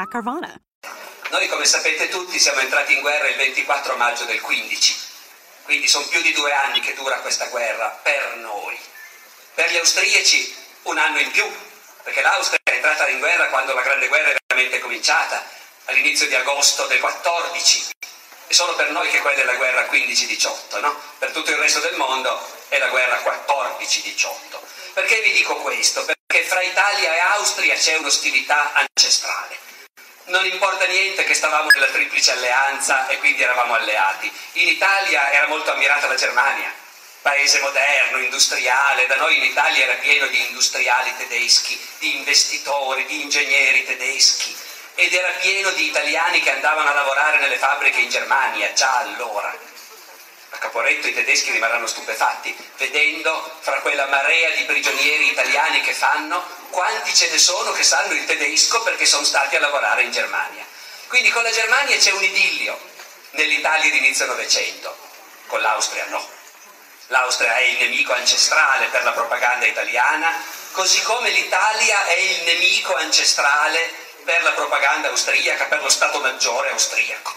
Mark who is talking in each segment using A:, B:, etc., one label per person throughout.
A: at Carvana.
B: Noi, come sapete tutti, siamo entrati in guerra il 24 maggio del 15. Quindi sono più di due anni che dura questa guerra per noi. Per gli austriaci un anno in più, perché l'Austria è entrata in guerra quando la Grande Guerra è veramente cominciata, all'inizio di agosto del 14. E solo per noi che quella è la guerra 15-18, no? Per tutto il resto del mondo è la guerra 14-18. Perché vi dico questo? Perché fra Italia e Austria c'è un'ostilità ancestrale. Non importa niente che stavamo nella triplice alleanza e quindi eravamo alleati. In Italia era molto ammirata la Germania, paese moderno, industriale, da noi in Italia era pieno di industriali tedeschi, di investitori, di ingegneri tedeschi ed era pieno di italiani che andavano a lavorare nelle fabbriche in Germania già allora. A Caporetto i tedeschi rimarranno stupefatti, vedendo fra quella marea di prigionieri italiani che fanno, quanti ce ne sono che sanno il tedesco perché sono stati a lavorare in Germania. Quindi con la Germania c'è un idillio nell'Italia di inizio Novecento, con l'Austria no. L'Austria è il nemico ancestrale per la propaganda italiana, così come l'Italia è il nemico ancestrale per la propaganda austriaca, per lo Stato Maggiore austriaco.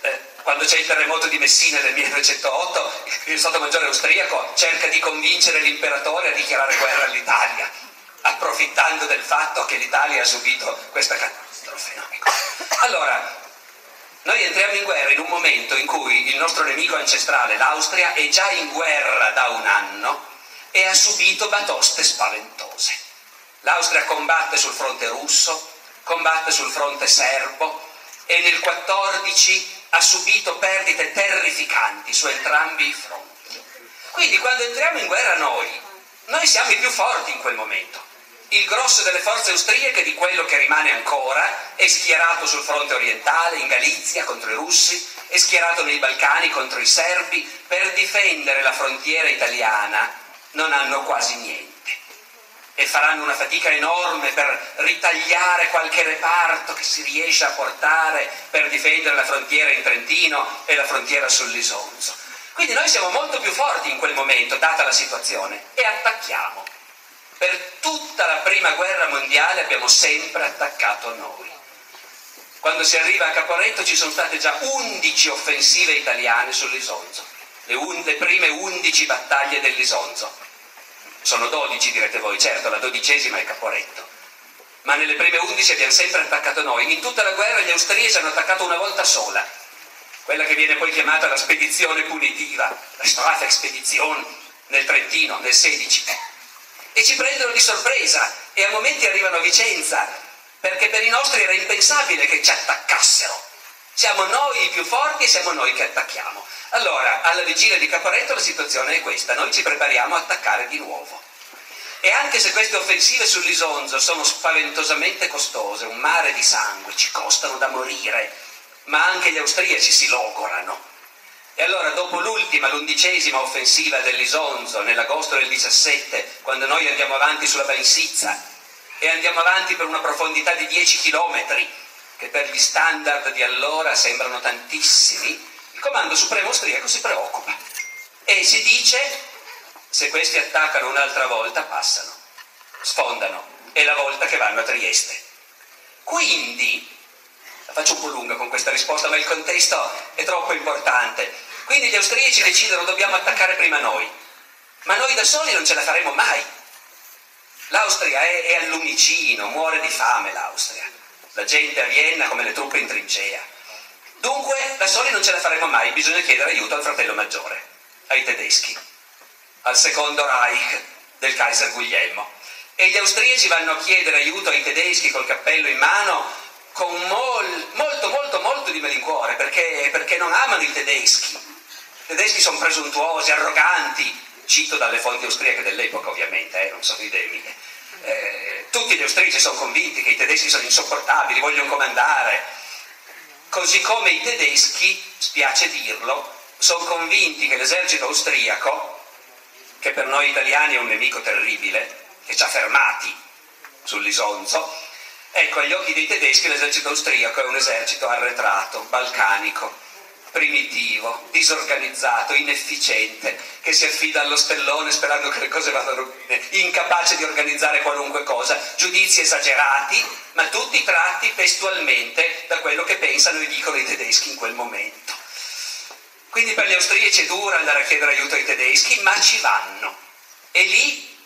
B: Eh, quando c'è il terremoto di Messina del 1908, il Stato Maggiore austriaco cerca di convincere l'imperatore a dichiarare guerra all'Italia, approfittando del fatto che l'Italia ha subito questa catastrofe. Allora, noi entriamo in guerra in un momento in cui il nostro nemico ancestrale, l'Austria, è già in guerra da un anno e ha subito batoste spaventose. L'Austria combatte sul fronte russo, combatte sul fronte serbo e nel 14 ha subito perdite terrificanti su entrambi i fronti. Quindi quando entriamo in guerra noi, noi siamo i più forti in quel momento. Il grosso delle forze austriache, di quello che rimane ancora, è schierato sul fronte orientale, in Galizia, contro i russi, è schierato nei Balcani contro i serbi, per difendere la frontiera italiana non hanno quasi niente e faranno una fatica enorme per ritagliare qualche reparto che si riesce a portare per difendere la frontiera in Trentino e la frontiera sull'Isonzo. Quindi noi siamo molto più forti in quel momento, data la situazione, e attacchiamo. Per tutta la prima guerra mondiale abbiamo sempre attaccato noi. Quando si arriva a Caporetto ci sono state già 11 offensive italiane sull'Isonzo, le, un- le prime 11 battaglie dell'Isonzo sono 12 direte voi, certo, la dodicesima è Caporetto. Ma nelle prime 11 abbiamo sempre attaccato noi. In tutta la guerra gli austriaci hanno attaccato una volta sola, quella che viene poi chiamata la spedizione punitiva, la Strafexpedition nel Trentino, nel 16. E ci prendono di sorpresa e a momenti arrivano a Vicenza, perché per i nostri era impensabile che ci attaccassero. Siamo noi i più forti e siamo noi che attacchiamo. Allora, alla vigilia di Caporetto la situazione è questa, noi ci prepariamo a attaccare di nuovo. E anche se queste offensive sull'Isonzo sono spaventosamente costose, un mare di sangue, ci costano da morire, ma anche gli austriaci si logorano. E allora dopo l'ultima, l'undicesima offensiva dell'Isonzo, nell'agosto del 17, quando noi andiamo avanti sulla Bensizza e andiamo avanti per una profondità di 10 chilometri, che per gli standard di allora sembrano tantissimi, il comando supremo austriaco si preoccupa e si dice se questi attaccano un'altra volta passano, sfondano, è la volta che vanno a Trieste. Quindi, la faccio un po' lunga con questa risposta, ma il contesto è troppo importante. Quindi gli austriaci decidono dobbiamo attaccare prima noi, ma noi da soli non ce la faremo mai. L'Austria è, è al lumicino, muore di fame l'Austria. La gente a Vienna come le truppe in trincea Dunque, da soli non ce la faremo mai, bisogna chiedere aiuto al fratello maggiore, ai tedeschi, al secondo Reich del Kaiser Guglielmo. E gli austriaci vanno a chiedere aiuto ai tedeschi col cappello in mano con mol, molto, molto, molto di malincuore, perché, perché non amano i tedeschi. I tedeschi sono presuntuosi, arroganti, cito dalle fonti austriache dell'epoca ovviamente, eh, non sono idee mie. Eh, tutti gli austriaci sono convinti che i tedeschi sono insopportabili, vogliono comandare, così come i tedeschi, spiace dirlo, sono convinti che l'esercito austriaco, che per noi italiani è un nemico terribile, che ci ha fermati sull'Isonzo, ecco agli occhi dei tedeschi l'esercito austriaco è un esercito arretrato, balcanico, primitivo, disorganizzato, inefficiente, che si affida allo stellone sperando che le cose vadano bene, incapace di organizzare qualunque cosa, giudizi esagerati, ma tutti tratti testualmente da quello che pensano e dicono i tedeschi in quel momento. Quindi per gli austriaci è dura andare a chiedere aiuto ai tedeschi, ma ci vanno. E lì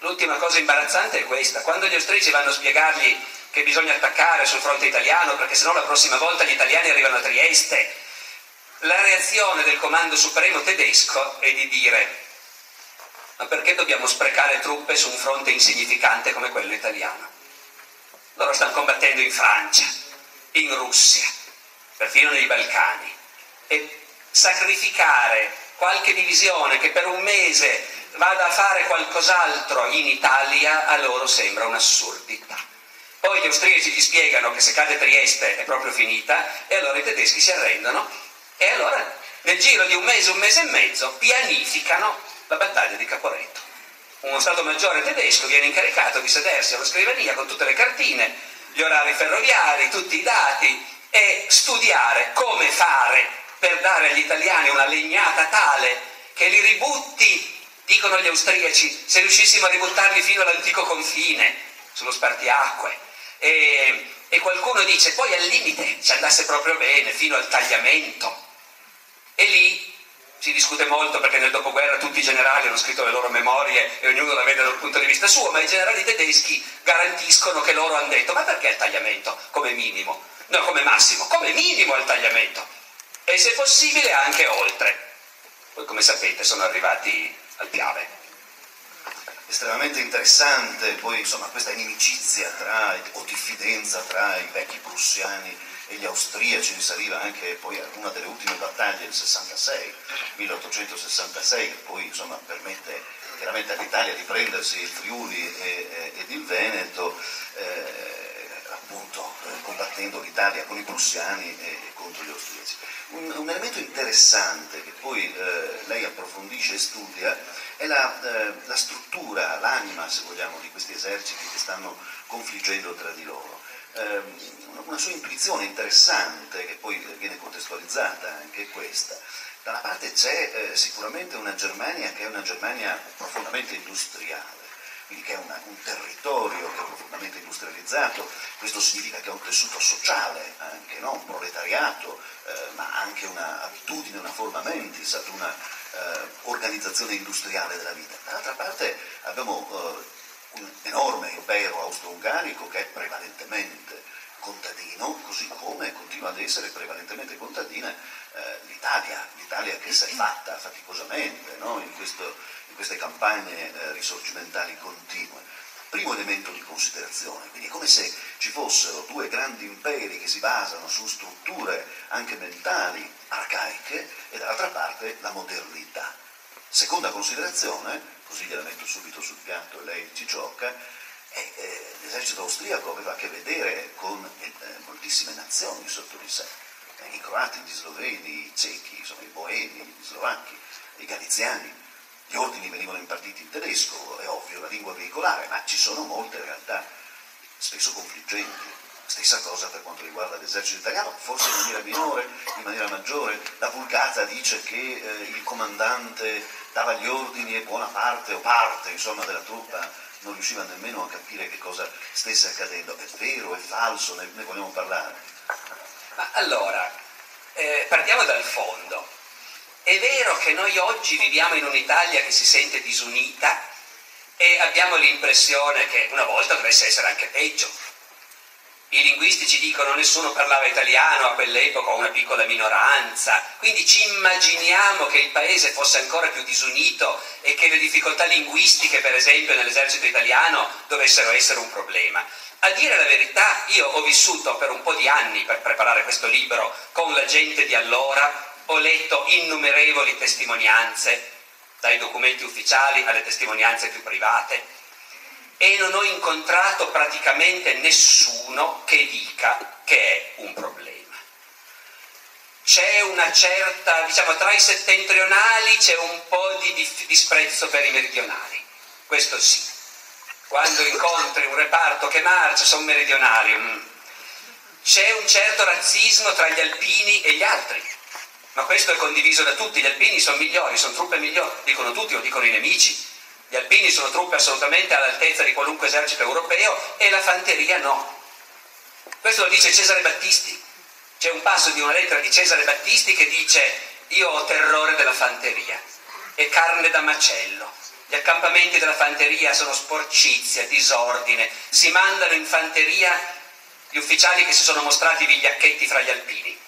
B: l'ultima cosa imbarazzante è questa, quando gli austriaci vanno a spiegargli che bisogna attaccare sul fronte italiano perché sennò la prossima volta gli italiani arrivano a Trieste la reazione del comando supremo tedesco è di dire ma perché dobbiamo sprecare truppe su un fronte insignificante come quello italiano? Loro stanno combattendo in Francia, in Russia, perfino nei Balcani e sacrificare qualche divisione che per un mese vada a fare qualcos'altro in Italia a loro sembra un'assurdità. Poi gli austriaci gli spiegano che se cade Trieste è proprio finita e allora i tedeschi si arrendono e allora nel giro di un mese, un mese e mezzo, pianificano la battaglia di Caporetto. Uno Stato Maggiore tedesco viene incaricato di sedersi alla scrivania con tutte le cartine, gli orari ferroviari, tutti i dati e studiare come fare per dare agli italiani una legnata tale che li ributti, dicono gli austriaci, se riuscissimo a ributtarli fino all'antico confine, sullo spartiacque. E, e qualcuno dice poi al limite ci andasse proprio bene, fino al tagliamento. E lì si discute molto perché nel dopoguerra tutti i generali hanno scritto le loro memorie e ognuno la vede dal punto di vista suo, ma i generali tedeschi garantiscono che loro hanno detto ma perché il tagliamento come minimo? No, come massimo, come minimo il tagliamento. E se possibile anche oltre. Poi come sapete sono arrivati al Piave.
C: Estremamente interessante poi insomma questa inimicizia tra, o diffidenza tra i vecchi prussiani e gli austriaci risaliva anche poi a una delle ultime battaglie del 66, 1866, che poi insomma, permette chiaramente all'Italia di prendersi il Friuli e, ed il Veneto, eh, appunto eh, combattendo l'Italia con i prussiani e, e contro gli austriaci. Un, un, elemento interessante poi eh, lei approfondisce e studia è la, eh, la struttura, l'anima, se vogliamo, di questi eserciti che stanno confliggendo tra di loro ehm, una sua intuizione interessante che poi viene contestualizzata anche questa. Da una parte c'è eh, sicuramente una Germania che è una Germania profondamente industriale, quindi che è una, un territorio che è profondamente industrializzato, questo significa che ha un tessuto sociale anche, no? un proletariato, eh, ma anche un'abitudine, una forma mentis ad una eh, organizzazione industriale della vita. Dall'altra parte abbiamo eh, un enorme impero austro-ungarico che è prevalentemente contadino, così come continua ad essere prevalentemente contadina eh, l'Italia, l'Italia che si è fatta faticosamente no? in, questo, in, queste campagne eh, risorgimentali continue. Primo elemento di considerazione, quindi è come se ci fossero due grandi imperi che si basano su strutture anche mentali arcaiche e dall'altra parte la modernità. Seconda considerazione, così gliela metto subito sul piatto e lei ci gioca, e, l'esercito austriaco aveva a che vedere con eh, moltissime nazioni sotto di sé, eh, i croati, gli sloveni, i cechi, insomma, i boemi, gli slovacchi, i galiziani. Gli ordini venivano impartiti in tedesco, è ovvio, la lingua veicolare, ma ci sono molte realtà, spesso confliggenti. Stessa cosa per quanto riguarda l'esercito italiano, forse in maniera minore, in maniera maggiore. La Vulgata dice che eh, il comandante dava gli ordini e buona parte o parte insomma, della truppa non riusciva nemmeno a capire che cosa stesse accadendo. È vero, è falso, ne, ne vogliamo parlare.
B: Ma allora, eh, partiamo dal fondo. È vero che noi oggi viviamo in un'Italia che si sente disunita e abbiamo l'impressione che una volta dovesse essere anche peggio. I linguisti ci dicono nessuno parlava italiano a quell'epoca, una piccola minoranza, quindi ci immaginiamo che il paese fosse ancora più disunito e che le difficoltà linguistiche, per esempio, nell'esercito italiano dovessero essere un problema. A dire la verità, io ho vissuto per un po' di anni per preparare questo libro con la gente di allora, ho letto innumerevoli testimonianze, dai documenti ufficiali alle testimonianze più private, e non ho incontrato praticamente nessuno che dica che è un problema. C'è una certa, diciamo, tra i settentrionali c'è un po' di disprezzo per i meridionali, questo sì quando incontri un reparto che marcia, sono meridionali. Mm. C'è un certo razzismo tra gli alpini e gli altri, ma questo è condiviso da tutti, gli alpini sono migliori, sono truppe migliori, dicono tutti, lo dicono i nemici. Gli alpini sono truppe assolutamente all'altezza di qualunque esercito europeo e la fanteria no. Questo lo dice Cesare Battisti. C'è un passo di una lettera di Cesare Battisti che dice io ho terrore della fanteria, è carne da macello. Gli accampamenti della fanteria sono sporcizia, disordine, si mandano in fanteria gli ufficiali che si sono mostrati vigliacchetti fra gli alpini.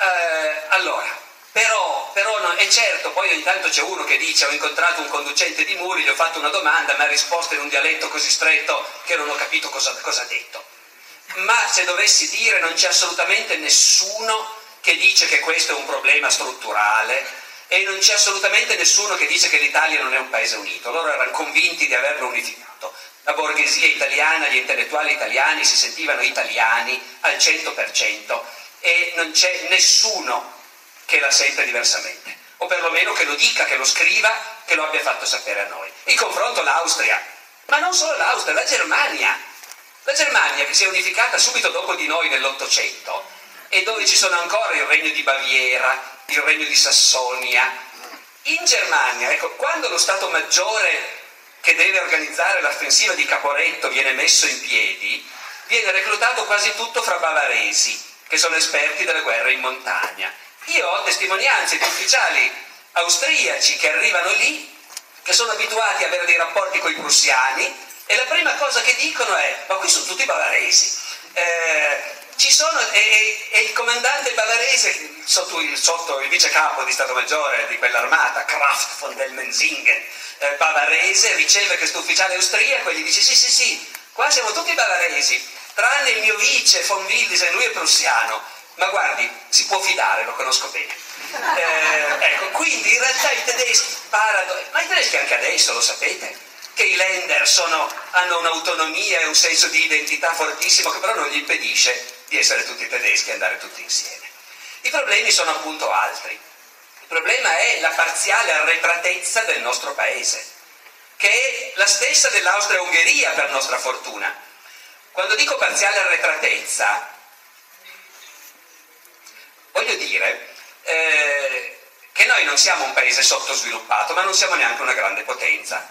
B: Eh, allora, però, però no, è certo, poi ogni tanto c'è uno che dice ho incontrato un conducente di muri, gli ho fatto una domanda, mi ha risposto in un dialetto così stretto che non ho capito cosa, cosa ha detto. Ma se dovessi dire non c'è assolutamente nessuno che dice che questo è un problema strutturale, e non c'è assolutamente nessuno che dice che l'Italia non è un paese unito, loro erano convinti di averlo unificato. La borghesia italiana, gli intellettuali italiani si sentivano italiani al 100% e non c'è nessuno che la senta diversamente, o perlomeno che lo dica, che lo scriva, che lo abbia fatto sapere a noi. Il confronto l'Austria, ma non solo l'Austria, la Germania. La Germania che si è unificata subito dopo di noi nell'Ottocento e dove ci sono ancora il regno di Baviera, il regno di Sassonia. In Germania, ecco, quando lo Stato Maggiore che deve organizzare l'offensiva di Caporetto viene messo in piedi, viene reclutato quasi tutto fra bavaresi, che sono esperti delle guerre in montagna. Io ho testimonianze di ufficiali austriaci che arrivano lì, che sono abituati ad avere dei rapporti con i prussiani, e la prima cosa che dicono è: Ma qui sono tutti bavaresi. Eh, ci sono, e, e, il comandante bavarese, sotto il, sotto il, vice capo di Stato Maggiore di quell'armata, Kraft von Delmenzingen, eh, bavarese, riceve questo ufficiale austriaco e gli dice sì sì sì, qua siamo tutti bavaresi, tranne il mio vice von Wildisen, lui è prussiano, ma guardi, si può fidare, lo conosco bene. Eh, ecco, quindi in realtà i tedeschi parano, ma i tedeschi anche adesso lo sapete, che i lender sono, hanno un'autonomia e un senso di identità fortissimo che però non gli impedisce di essere tutti tedeschi e andare tutti insieme. I problemi sono appunto altri. Il problema è la parziale arretratezza del nostro paese, che è la stessa dell'Austria-Ungheria per nostra fortuna. Quando dico parziale arretratezza, voglio dire eh, che noi non siamo un paese sottosviluppato, ma non siamo neanche una grande potenza.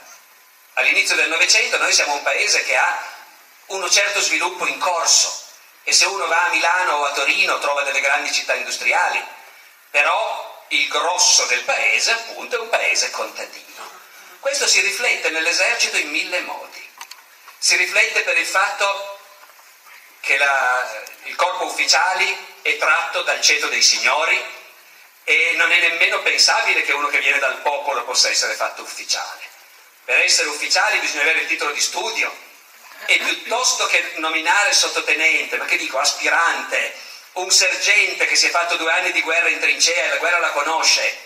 B: All'inizio del Novecento noi siamo un paese che ha uno certo sviluppo in corso, e se uno va a Milano o a Torino trova delle grandi città industriali, però il grosso del paese appunto è un paese contadino. Questo si riflette nell'esercito in mille modi. Si riflette per il fatto che la, il corpo ufficiali è tratto dal ceto dei signori e non è nemmeno pensabile che uno che viene dal popolo possa essere fatto ufficiale. Per essere ufficiali bisogna avere il titolo di studio, e piuttosto che nominare sottotenente, ma che dico, aspirante, un sergente che si è fatto due anni di guerra in trincea e la guerra la conosce,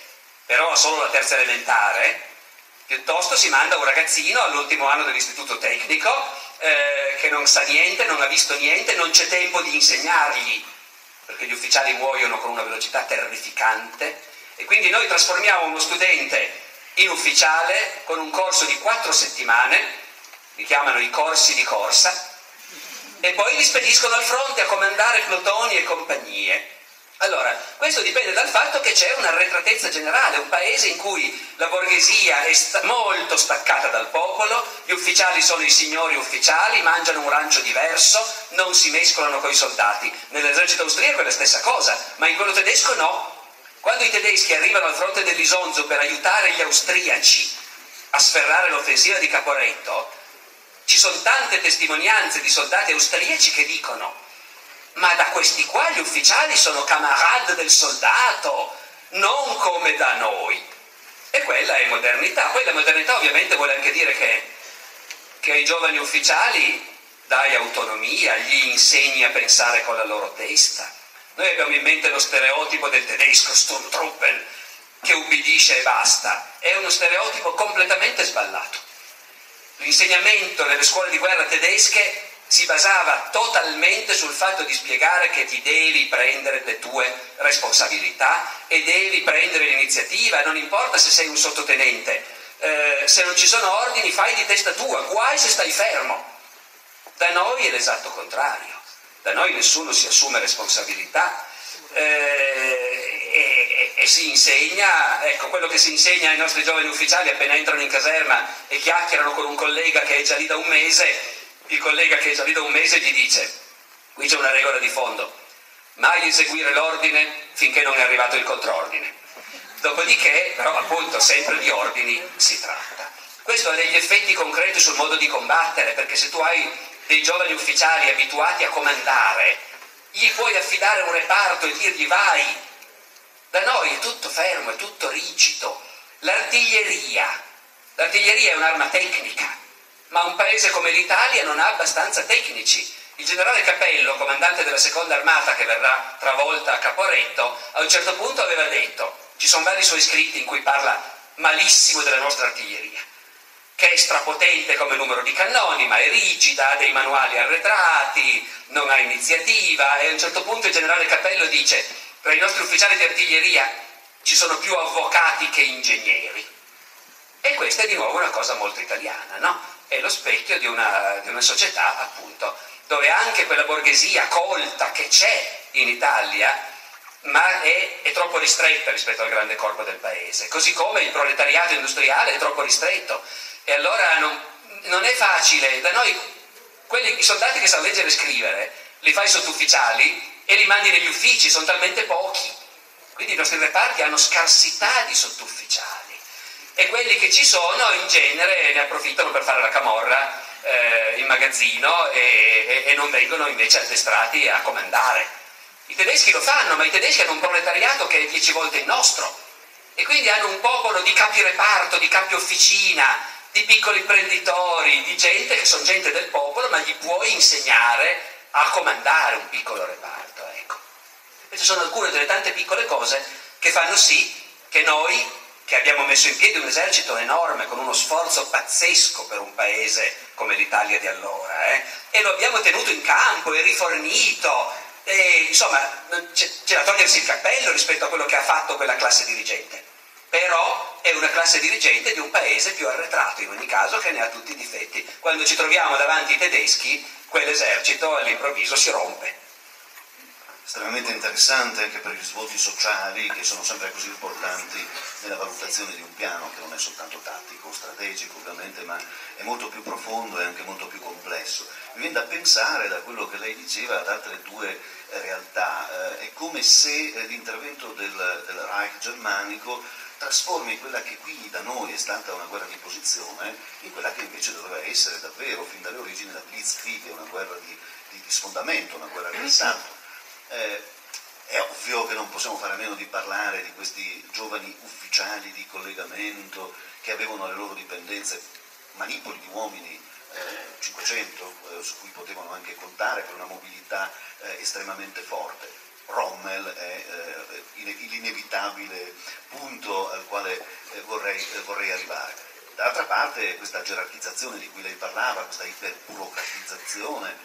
B: però ha solo la terza elementare, piuttosto si manda un ragazzino all'ultimo anno dell'istituto tecnico eh, che non sa niente, non ha visto niente, non c'è tempo di insegnargli, perché gli ufficiali muoiono con una velocità terrificante e quindi noi trasformiamo uno studente in ufficiale con un corso di quattro settimane li chiamano i corsi di corsa, e poi li spediscono al fronte a comandare plotoni e compagnie. Allora, questo dipende dal fatto che c'è un'arretratezza generale, un paese in cui la borghesia è sta- molto staccata dal popolo, gli ufficiali sono i signori ufficiali, mangiano un rancio diverso, non si mescolano con i soldati. Nell'esercito austriaco è la stessa cosa, ma in quello tedesco no. Quando i tedeschi arrivano al fronte dell'Isonzo per aiutare gli austriaci a sferrare l'offensiva di Caporetto, Ci sono tante testimonianze di soldati austriaci che dicono, ma da questi qua gli ufficiali sono camarade del soldato, non come da noi. E quella è modernità. Poi la modernità ovviamente vuole anche dire che, che ai giovani ufficiali dai autonomia, gli insegni a pensare con la loro testa. Noi abbiamo in mente lo stereotipo del tedesco Sturmtruppen che ubbidisce e basta. È uno stereotipo completamente sballato. L'insegnamento nelle scuole di guerra tedesche si basava totalmente sul fatto di spiegare che ti devi prendere le tue responsabilità e devi prendere l'iniziativa, non importa se sei un sottotenente, eh, se non ci sono ordini fai di testa tua, guai se stai fermo. Da noi è l'esatto contrario, da noi nessuno si assume responsabilità eh, e, e, e, si insegna, ecco quello che si insegna ai nostri giovani ufficiali appena entrano in caserma e chiacchierano con un collega che è già lì da un mese, il collega che è da un mese gli dice, qui c'è una regola di fondo, mai eseguire l'ordine finché non è arrivato il controordine. Dopodiché, però appunto, sempre di ordini si tratta. Questo ha degli effetti concreti sul modo di combattere, perché se tu hai dei giovani ufficiali abituati a comandare, gli puoi affidare un reparto e dirgli vai. Da noi è tutto fermo, è tutto rigido. L'artiglieria, l'artiglieria è un'arma tecnica, ma un paese come l'Italia non ha abbastanza tecnici. Il generale Capello, comandante della seconda armata che verrà travolta a Caporetto, a un certo punto aveva detto, ci sono vari suoi scritti in cui parla malissimo della nostra artiglieria, che è strapotente come numero di cannoni, ma è rigida, ha dei manuali arretrati, non ha iniziativa e a un certo punto il generale Capello dice, tra i nostri ufficiali di artiglieria ci sono più avvocati che ingegneri. E questa è di nuovo una cosa molto italiana, no? È lo specchio di una, di una società appunto dove anche quella borghesia colta che c'è in Italia ma è, è, troppo ristretta rispetto al grande corpo del paese, così come il proletariato industriale è troppo ristretto. E allora non, non è facile, da noi quelli, i soldati che sanno leggere e scrivere li fai sottufficiali e li mandi negli uffici, sono talmente pochi. Quindi i nostri reparti hanno scarsità di sottufficiali e quelli che ci sono in genere ne approfittano per fare la camorra eh, in magazzino e, e, e non vengono invece addestrati a comandare. I tedeschi lo fanno, ma i tedeschi hanno un proletariato che è dieci volte il nostro e quindi hanno un popolo di capi reparto, di capi officina, di piccoli imprenditori, di gente che sono gente del popolo, ma gli puoi insegnare a comandare un piccolo reparto. Ecco. Queste sono alcune delle tante piccole cose che fanno sì che noi che abbiamo messo in piedi un esercito enorme con uno sforzo pazzesco per un paese come l'Italia di allora, eh? e lo abbiamo tenuto in campo e rifornito, e, insomma c'è, da togliersi il cappello rispetto a quello che ha fatto quella classe dirigente, però è una classe dirigente di un paese più arretrato in ogni caso che ne ha tutti i difetti. Quando ci troviamo davanti ai tedeschi, quell'esercito all'improvviso si rompe
C: estremamente interessante anche per gli svolti sociali che sono sempre così importanti nella valutazione di un piano che non è soltanto tattico, strategico ovviamente, ma è molto più profondo e anche molto più complesso. Mi viene da pensare da quello che lei diceva ad altre due eh, realtà, eh, è come se eh, l'intervento del, del Reich germanico trasformi quella che qui da noi è stata una guerra di posizione in quella che invece doveva essere davvero fin dalle origini la Blitzkrieg, una guerra di, di, di sfondamento, una guerra di sangue eh, è ovvio che non possiamo fare a meno di parlare di questi giovani ufficiali di collegamento che avevano alle loro dipendenze manipoli di uomini eh, 500 eh, su cui potevano anche contare per una mobilità eh, estremamente forte. Rommel è eh, l'inevitabile punto al quale eh, vorrei, vorrei arrivare. D'altra parte questa gerarchizzazione di cui lei parlava, questa iperburocratizzazione,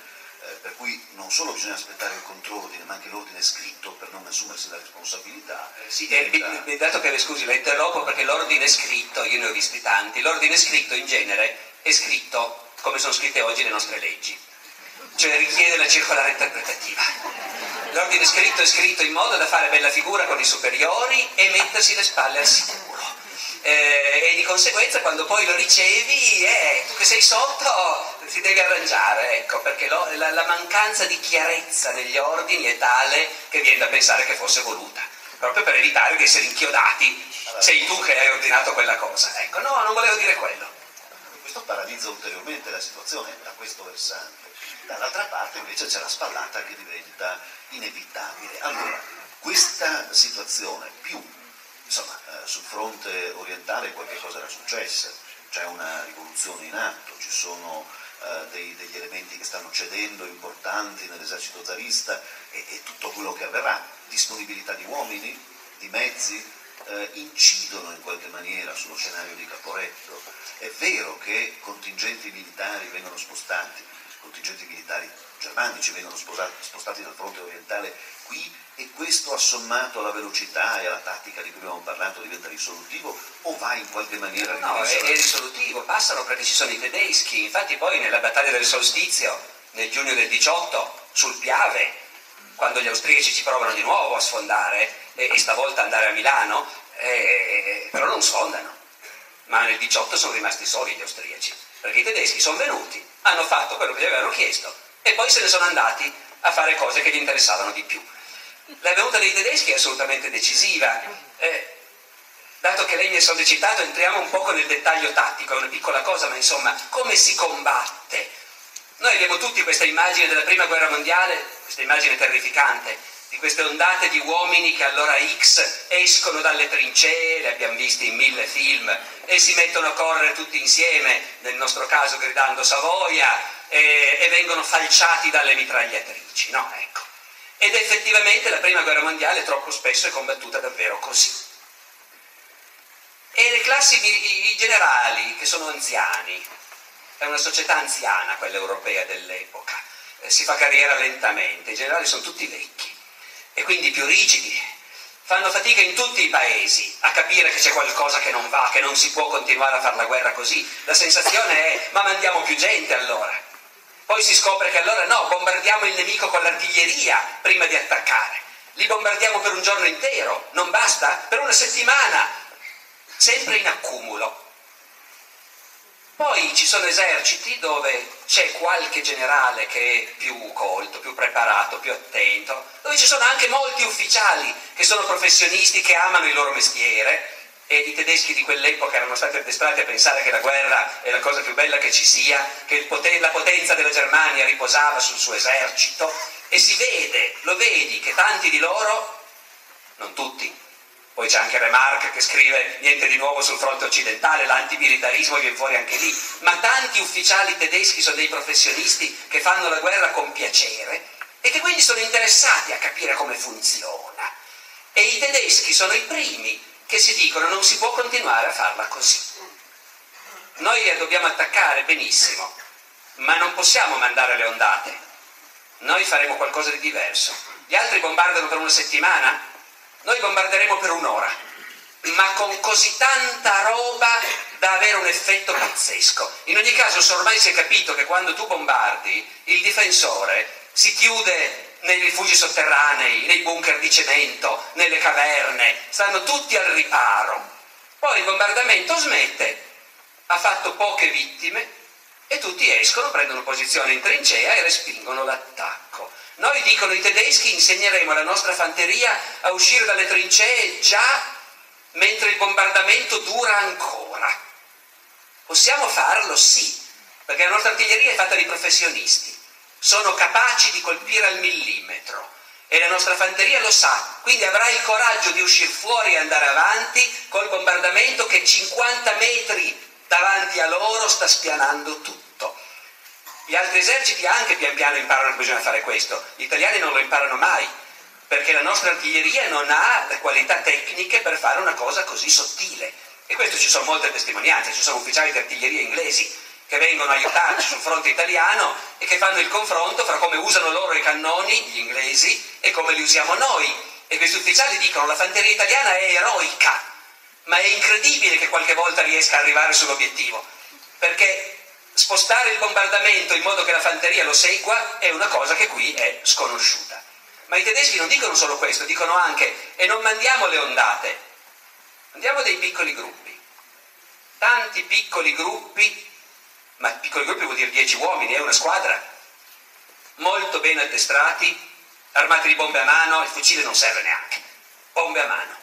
C: eh, per cui non solo bisogna aspettare il contrordine, ma anche l'ordine scritto per non assumersi la responsabilità.
B: Eh, sì, diventa... eh, dato che le scusi, la interrompo perché l'ordine scritto, io ne ho visti tanti, l'ordine scritto in genere è scritto come sono scritte oggi le nostre leggi, cioè richiede la circolare interpretativa. L'ordine scritto è scritto in modo da fare bella figura con i superiori e mettersi le spalle al sicuro eh, e di conseguenza quando poi lo ricevi, eh, tu che sei sotto ti devi arrangiare, ecco, perché lo, la, la, mancanza di chiarezza negli ordini è tale che viene da pensare che fosse voluta, proprio per evitare di essere inchiodati, sei tu che hai ordinato quella cosa. Ecco, no, non volevo dire quello.
C: questo paralizza ulteriormente la situazione da questo versante. Dall'altra parte invece c'è la spallata che diventa inevitabile. Allora, questa situazione più insomma, eh, sul fronte orientale qualche cosa era successa, c'è una rivoluzione in atto, ci sono eh, dei, degli elementi che stanno cedendo importanti nell'esercito zarista e, e tutto quello che avverrà, disponibilità di uomini, di mezzi, eh, incidono in qualche maniera sullo scenario di Caporetto. È vero che contingenti militari vengono spostati, contingenti militari germanici vengono spostati, spostati dal fronte orientale qui e questo assommato alla velocità e alla tattica di cui abbiamo parlato diventa risolutivo o va in qualche maniera
B: No, è, è risolutivo, passano perché ci sono i tedeschi, infatti poi nella battaglia del solstizio, nel giugno del 18, sul Piave, quando gli austriaci ci provano di nuovo a sfondare e, e stavolta andare a Milano, eh, però non sfondano, ma nel 18 sono rimasti soli gli austriaci, perché i tedeschi sono venuti, hanno fatto quello che gli avevano chiesto e poi se ne sono andati a fare cose che gli interessavano di più. La venuta dei tedeschi è assolutamente decisiva. Eh, dato che lei mi ha sollecitato, entriamo un poco nel dettaglio tattico, è una piccola cosa, ma insomma, come si combatte? Noi abbiamo tutti questa immagine della prima guerra mondiale, questa immagine terrificante, di queste ondate di uomini che all'ora X escono dalle trincee, le abbiamo viste in mille film, e si mettono a correre tutti insieme, nel nostro caso gridando Savoia, e, e vengono falciati dalle mitragliatrici, no? Ecco. Ed effettivamente la prima guerra mondiale troppo spesso è combattuta davvero così. E le classi, i, i generali, che sono anziani, è una società anziana quella europea dell'epoca, eh, si fa carriera lentamente, i generali sono tutti vecchi e quindi più rigidi, fanno fatica in tutti i paesi a capire che c'è qualcosa che non va, che non si può continuare a fare la guerra così. La sensazione è ma mandiamo più gente allora. Poi si scopre che allora no, bombardiamo il nemico con l'artiglieria prima di attaccare. Li bombardiamo per un giorno intero, non basta? Per una settimana, sempre in accumulo. Poi ci sono eserciti dove c'è qualche generale che è più colto, più preparato, più attento, dove ci sono anche molti ufficiali che sono professionisti, che amano il loro mestiere e i tedeschi di quell'epoca erano stati addestrati a pensare che la guerra è la cosa più bella che ci sia, che poten- la potenza della Germania riposava sul suo esercito e si vede, lo vedi, che tanti di loro, non tutti, poi c'è anche Remarque che scrive niente di nuovo sul fronte occidentale, l'antimilitarismo viene fuori anche lì, ma tanti ufficiali tedeschi sono dei professionisti che fanno la guerra con piacere e che quindi sono interessati a capire come funziona. E i tedeschi sono i primi che si dicono non si può continuare a farla così. Noi dobbiamo attaccare benissimo, ma non possiamo mandare le ondate. Noi faremo qualcosa di diverso. Gli altri bombardano per una settimana, noi bombarderemo per un'ora, ma con così tanta roba da avere un effetto pazzesco. In ogni caso, ormai si è capito che quando tu bombardi, il difensore si chiude nei rifugi sotterranei, nei bunker di cemento, nelle caverne, stanno tutti al riparo. Poi il bombardamento smette, ha fatto poche vittime e tutti escono, prendono posizione in trincea e respingono l'attacco. Noi, dicono i tedeschi, insegneremo alla nostra fanteria a uscire dalle trincee già mentre il bombardamento dura ancora. Possiamo farlo? Sì, perché la nostra artiglieria è fatta di professionisti sono capaci di colpire al millimetro e la nostra fanteria lo sa, quindi avrà il coraggio di uscire fuori e andare avanti col bombardamento che 50 metri davanti a loro sta spianando tutto. Gli altri eserciti anche pian piano imparano che bisogna fare questo, gli italiani non lo imparano mai, perché la nostra artiglieria non ha le qualità tecniche per fare una cosa così sottile. E questo ci sono molte testimonianze, ci sono ufficiali di artiglieria inglesi che vengono a aiutarci sul fronte italiano e che fanno il confronto fra come usano loro i cannoni, gli inglesi, e come li usiamo noi. E questi ufficiali dicono la fanteria italiana è eroica, ma è incredibile che qualche volta riesca ad arrivare sull'obiettivo, perché spostare il bombardamento in modo che la fanteria lo segua è una cosa che qui è sconosciuta. Ma i tedeschi non dicono solo questo, dicono anche e non mandiamo le ondate, mandiamo dei piccoli gruppi, tanti piccoli gruppi ma piccoli gruppi vuol dire 10 uomini, è una squadra, molto ben addestrati, armati di bombe a mano, il fucile non serve neanche, bombe a mano.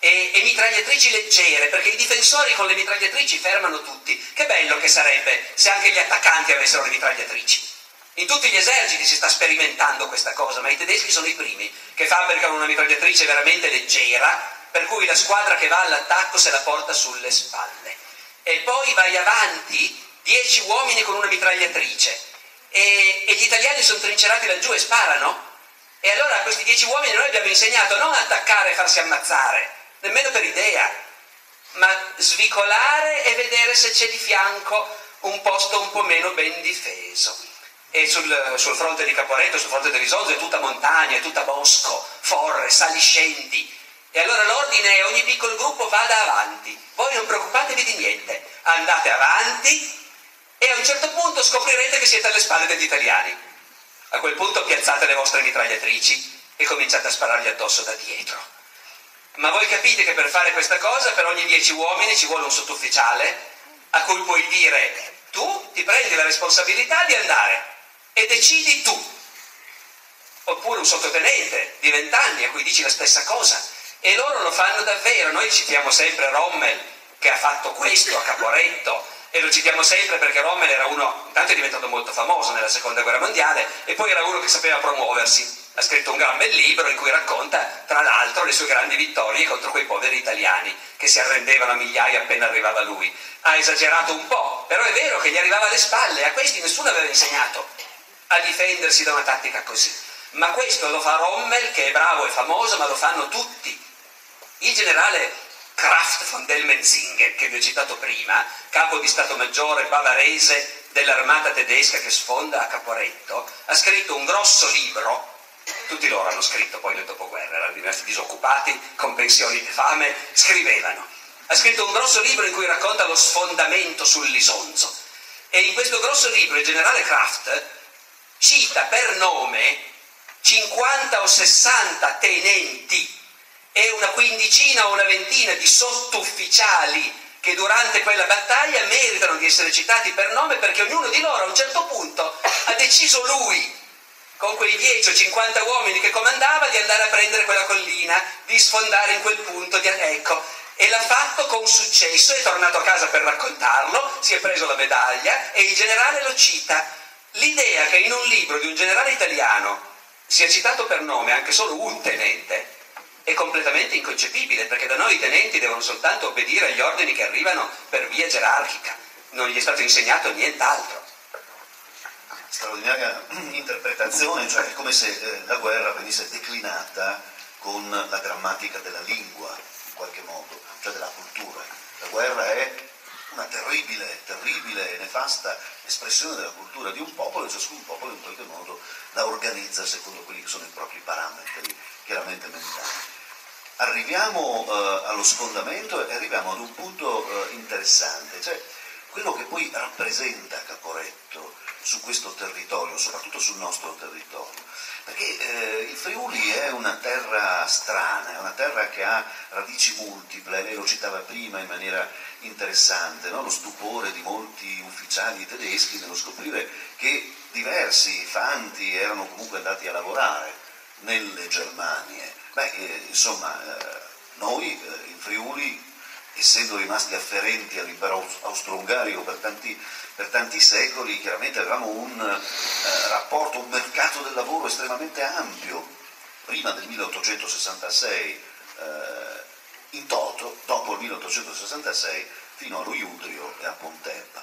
B: E, e, mitragliatrici leggere, perché i difensori con le mitragliatrici fermano tutti. Che bello che sarebbe se anche gli attaccanti avessero le mitragliatrici. In tutti gli eserciti si sta sperimentando questa cosa, ma i tedeschi sono i primi che fabbricano una mitragliatrice veramente leggera, per cui la squadra che va all'attacco se la porta sulle spalle. E poi vai avanti, dieci uomini con una mitragliatrice, e, e gli italiani sono trincerati laggiù e sparano. E allora a questi dieci uomini noi abbiamo insegnato non attaccare e farsi ammazzare, nemmeno per idea, ma svicolare e vedere se c'è di fianco un posto un po' meno ben difeso. E sul, sul fronte di Caporetto, sul fronte di Risoldo è tutta montagna, è tutta bosco, forre, saliscenti. E allora l'ordine è ogni piccolo gruppo vada avanti. Voi non preoccupatevi di niente, andate avanti e a un certo punto scoprirete che siete alle spalle degli italiani. A quel punto piazzate le vostre mitragliatrici e cominciate a sparargli addosso da dietro. Ma voi capite che per fare questa cosa per ogni dieci uomini ci vuole un sottufficiale a cui puoi dire tu ti prendi la responsabilità di andare e decidi tu. Oppure un sottotenente di vent'anni a cui dici la stessa cosa. E loro lo fanno davvero. Noi citiamo sempre Rommel che ha fatto questo a Caporetto e lo citiamo sempre perché Rommel era uno, intanto è diventato molto famoso nella seconda guerra mondiale e poi era uno che sapeva promuoversi ha scritto un gran bel libro in cui racconta, tra l'altro, le sue grandi vittorie contro quei poveri italiani che si arrendevano a migliaia appena arrivava lui. Ha esagerato un po', però è vero che gli arrivava alle spalle, a questi nessuno aveva insegnato a difendersi da una tattica così. Ma questo lo fa Rommel, che è bravo e famoso, ma lo fanno tutti. Il generale Kraft von Delmenzinger, che vi ho citato prima, capo di Stato Maggiore bavarese dell'armata tedesca che sfonda a Caporetto, ha scritto un grosso libro tutti loro hanno scritto poi nel dopoguerra, erano diversi disoccupati, con pensioni di fame, scrivevano. Ha scritto un grosso libro in cui racconta lo sfondamento sull'Isonzo. E in questo grosso libro il generale Kraft cita per nome 50 o 60 tenenti e una quindicina o una ventina di sottufficiali che durante quella battaglia meritano di essere citati per nome perché ognuno di loro a un certo punto ha deciso lui con quei 10 o 50 uomini che comandava di andare a prendere quella collina, di sfondare in quel punto, di... ecco, e l'ha fatto con successo, è tornato a casa per raccontarlo, si è preso la medaglia e il generale lo cita. L'idea che in un libro di un generale italiano sia citato per nome anche solo un tenente è completamente inconcepibile, perché da noi i tenenti devono soltanto obbedire agli ordini che arrivano per via gerarchica, non gli è stato insegnato nient'altro
C: straordinaria interpretazione, cioè è come se eh, la guerra venisse declinata con la grammatica della lingua, in qualche modo, cioè della cultura. La guerra è una terribile, terribile e nefasta espressione della cultura di un popolo e ciascun popolo in qualche modo la organizza secondo quelli che sono i propri parametri, chiaramente mentali. Arriviamo eh, allo sfondamento e arriviamo ad un punto eh, interessante, cioè quello che poi rappresenta Caporetto su questo territorio, soprattutto sul nostro territorio. Perché eh, il Friuli è una terra strana, è una terra che ha radici multiple, lei lo citava prima in maniera interessante, no? lo stupore di molti ufficiali tedeschi nello scoprire che diversi fanti erano comunque andati a lavorare nelle Germanie. Beh, eh, insomma, eh, noi eh, in Friuli essendo rimasti afferenti all'impero austro-ungarico per tanti, per tanti, secoli, chiaramente avevamo un eh, rapporto, un mercato del lavoro estremamente ampio, prima del 1866 eh, in toto, dopo il 1866 fino allo Iudrio e a Pontebba.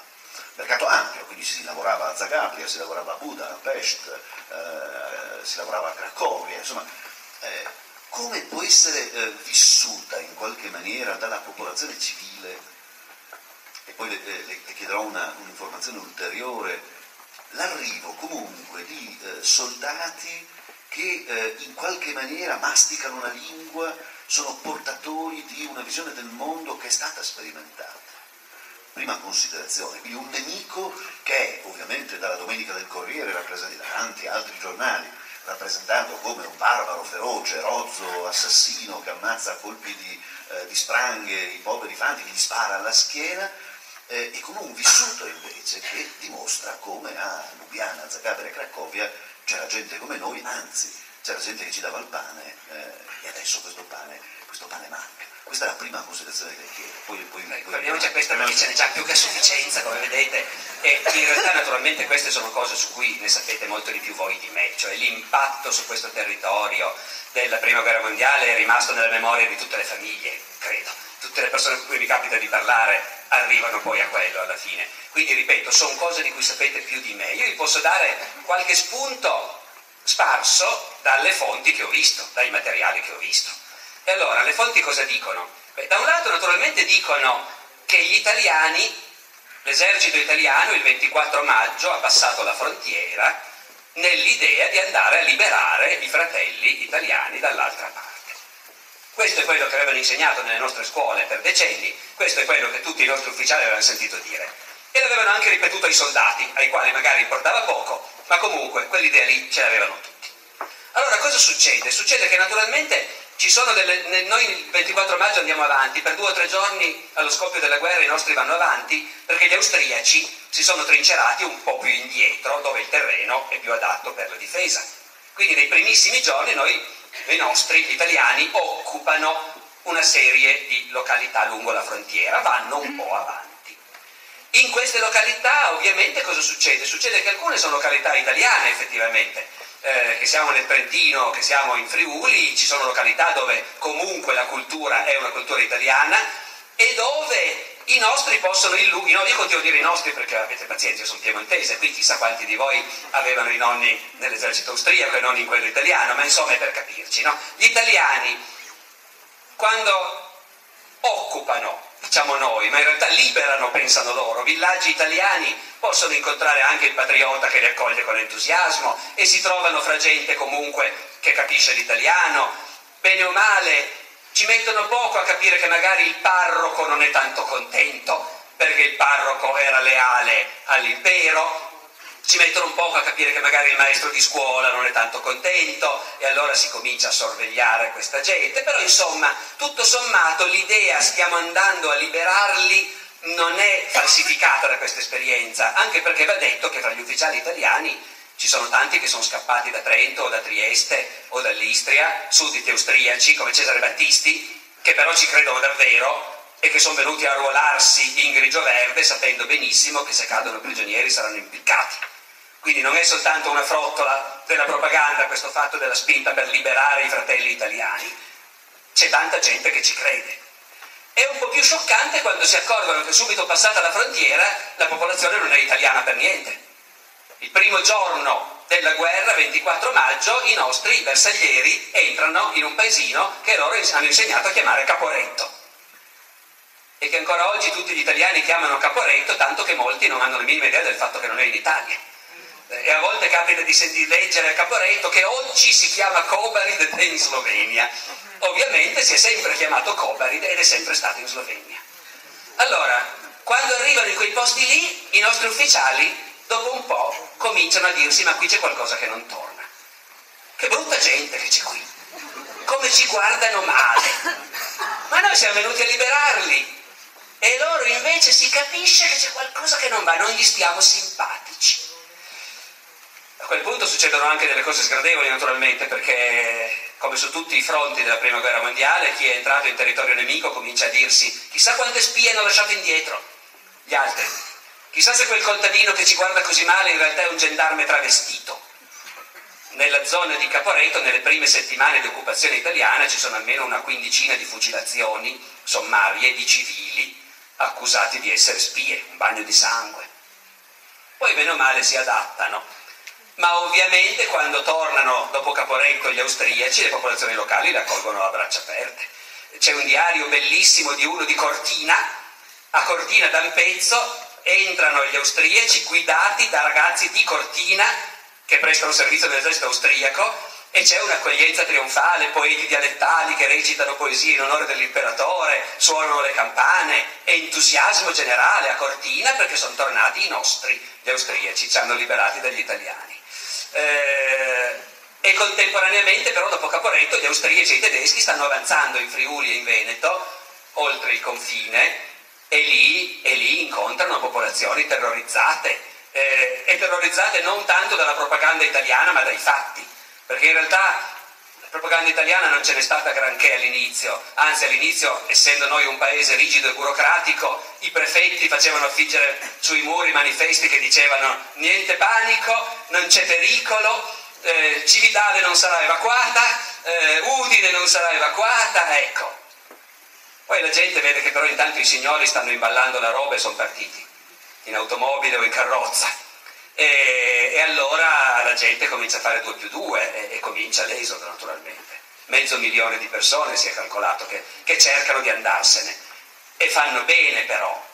C: Mercato ampio, quindi si lavorava a Zagabria, si lavorava a Budapest, eh, si lavorava a Cracovia, insomma eh, come può essere eh, vissuta in qualche maniera dalla popolazione civile, e poi le, le, le chiederò una, un'informazione ulteriore, l'arrivo comunque di eh, soldati che eh, in qualche maniera masticano una lingua, sono portatori di una visione del mondo che è stata sperimentata. Prima considerazione, quindi un nemico che è ovviamente dalla Domenica del Corriere, rappresentato da tanti altri giornali, rappresentato come un barbaro feroce, rozzo, assassino che ammazza a colpi di, eh, di spranghe i poveri fanti, gli spara alla schiena, eh, e con un vissuto invece che dimostra come a Lubiana, Zagabria e Cracovia c'era gente come noi, anzi c'era gente che ci dava il pane eh, e adesso questo pane, questo pane manca. Questa è la prima considerazione che chiedo. Poi, poi, poi,
B: già questa perché ce n'è già più che a sufficienza, come vedete, e in realtà naturalmente queste sono cose su cui ne sapete molto di più voi di me, cioè l'impatto su questo territorio della prima guerra mondiale è rimasto nella memoria di tutte le famiglie, credo. Tutte le persone con cui mi capita di parlare arrivano poi a quello alla fine. Quindi ripeto, sono cose di cui sapete più di me. Io vi posso dare qualche spunto sparso dalle fonti che ho visto, dai materiali che ho visto. E allora, le fonti cosa dicono? Beh, da un lato naturalmente dicono che gli italiani, l'esercito italiano il 24 maggio ha passato la frontiera nell'idea di andare a liberare i fratelli italiani dall'altra parte. Questo è quello che avevano insegnato nelle nostre scuole per decenni, questo è quello che tutti i nostri ufficiali avevano sentito dire. E l'avevano anche ripetuto ai soldati, ai quali magari importava poco, ma comunque quell'idea lì ce l'avevano tutti. Allora cosa succede? Succede che naturalmente ci sono delle, noi il 24 maggio andiamo avanti, per due o tre giorni allo scoppio della guerra i nostri vanno avanti perché gli austriaci si sono trincerati un po' più indietro dove il terreno è più adatto per la difesa. Quindi nei primissimi giorni noi i nostri, gli italiani, occupano una serie di località lungo la frontiera, vanno un po' avanti. In queste località ovviamente cosa succede? Succede che alcune sono località italiane effettivamente, eh, che siamo nel Trentino, che siamo in Friuli, ci sono località dove comunque la cultura è una cultura italiana e dove i nostri possono illuminare, no, io continuo a dire i nostri perché avete pazienza, io sono piemontese, qui chissà quanti di voi avevano i nonni nell'esercito austriaco e non in quello italiano, ma insomma è per capirci, no? Gli italiani, quando occupano, diciamo noi, ma in realtà liberano, pensano loro, villaggi italiani, possono incontrare anche il patriota che li accoglie con entusiasmo e si trovano fra gente comunque che capisce l'italiano, bene o male ci mettono poco a capire che magari il parroco non è tanto contento perché il parroco era leale all'impero, ci mettono un poco a capire che magari il maestro di scuola non è tanto contento e allora si comincia a sorvegliare questa gente, però insomma, tutto sommato l'idea stiamo andando a liberarli non è falsificata da questa esperienza, anche perché va detto che tra gli ufficiali italiani ci sono tanti che sono scappati da Trento o da Trieste o dall'Istria, sudditi austriaci come Cesare Battisti, che però ci credono davvero e che sono venuti a arruolarsi in grigio-verde sapendo benissimo che se cadono prigionieri saranno impiccati. Quindi non è soltanto una frottola della propaganda questo fatto della spinta per liberare i fratelli italiani, c'è tanta gente che ci crede. È un po' più scioccante quando si accorgono che subito passata la frontiera la popolazione non è italiana per niente il primo giorno della guerra, 24 maggio, i nostri bersaglieri entrano in un paesino che loro hanno insegnato a chiamare Caporetto e che ancora oggi tutti gli italiani chiamano Caporetto, tanto che molti non hanno la minima idea del fatto che non è in Italia. E a volte capita di sentire leggere a Caporetto che oggi si chiama Kobarid in Slovenia. Ovviamente si è sempre chiamato Kobarid ed è sempre stato in Slovenia. Allora, quando arrivano in quei posti lì, i nostri ufficiali dopo un po' cominciano a dirsi ma qui c'è qualcosa che non torna. Che brutta gente che c'è qui. Come ci guardano male. Ma noi siamo venuti a liberarli. E loro invece si capisce che c'è qualcosa che non va, non gli stiamo simpatici. A quel punto succedono anche delle cose sgradevoli naturalmente perché come su tutti i fronti della prima guerra mondiale chi è entrato in territorio nemico comincia a dirsi chissà quante spie hanno lasciato indietro gli altri Chissà se quel contadino che ci guarda così male in realtà è un gendarme travestito. Nella zona di Caporetto, nelle prime settimane di occupazione italiana, ci sono almeno una quindicina di fucilazioni sommarie di civili accusati di essere spie, un bagno di sangue. Poi bene o male si adattano, ma ovviamente quando tornano dopo Caporetto gli austriaci, le popolazioni locali li accolgono a braccia aperte. C'è un diario bellissimo di uno di Cortina, a Cortina da un pezzo entrano gli austriaci guidati da ragazzi di Cortina che prestano servizio nell'esercito austriaco e c'è un'accoglienza trionfale, poeti dialettali che recitano poesie in onore dell'imperatore, suonano le campane, entusiasmo generale a Cortina perché sono tornati i nostri, gli austriaci, ci hanno liberati dagli italiani. Eh, e contemporaneamente però dopo Caporetto gli austriaci e i tedeschi stanno avanzando in Friuli e in Veneto, oltre il confine, e lì, e lì incontrano popolazioni terrorizzate, eh, e terrorizzate non tanto dalla propaganda italiana ma dai fatti, perché in realtà propaganda italiana non ce n'è stata granché all'inizio, anzi all'inizio, essendo noi un paese rigido e burocratico, i prefetti facevano affiggere sui muri manifesti che dicevano niente panico, non c'è pericolo, eh, Civitale non sarà evacuata, eh, Udine non sarà evacuata, ecco. Poi la gente vede che però intanto i signori stanno imballando la roba e sono partiti, in automobile o in carrozza. E, e, allora la gente comincia a fare 2 più 2 e, e comincia l'esodo naturalmente. Mezzo milione di persone si è calcolato che, che cercano di andarsene e fanno bene però,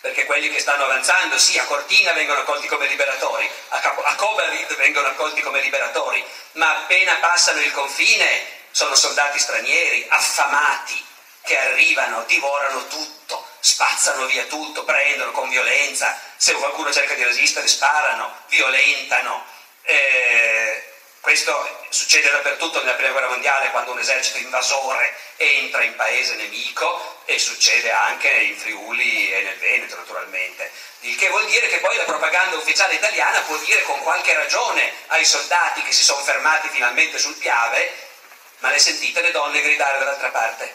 B: perché quelli che stanno avanzando, sì, a Cortina vengono accolti come liberatori, a, Capo, a Cobarid vengono accolti come liberatori, ma appena passano il confine sono soldati stranieri, affamati, che arrivano, divorano tutto, spazzano via tutto, prendono con violenza, se qualcuno cerca di resistere sparano, violentano. Eh, questo succede dappertutto nella prima guerra mondiale quando un esercito invasore entra in paese nemico e succede anche in Friuli e nel Veneto naturalmente. Il che vuol dire che poi la propaganda ufficiale italiana può dire con qualche ragione ai soldati che si sono fermati finalmente sul Piave, ma le sentite le donne gridare dall'altra parte?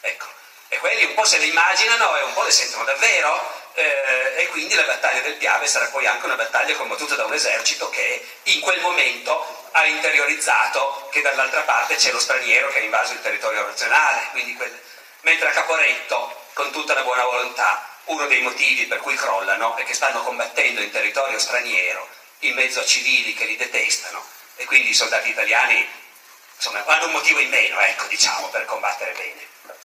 B: Ecco, e quelli un po' se le immaginano e un po' le sentono davvero eh, e quindi la battaglia del Piave sarà poi anche una battaglia combattuta da un esercito che in quel momento ha interiorizzato che dall'altra parte c'è lo straniero che ha invaso il territorio nazionale, quel... mentre a Caporetto, con tutta la buona volontà, uno dei motivi per cui crollano è che stanno combattendo in territorio straniero, in mezzo a civili che li detestano e quindi i soldati italiani insomma, hanno un motivo in meno, ecco, diciamo, per combattere bene.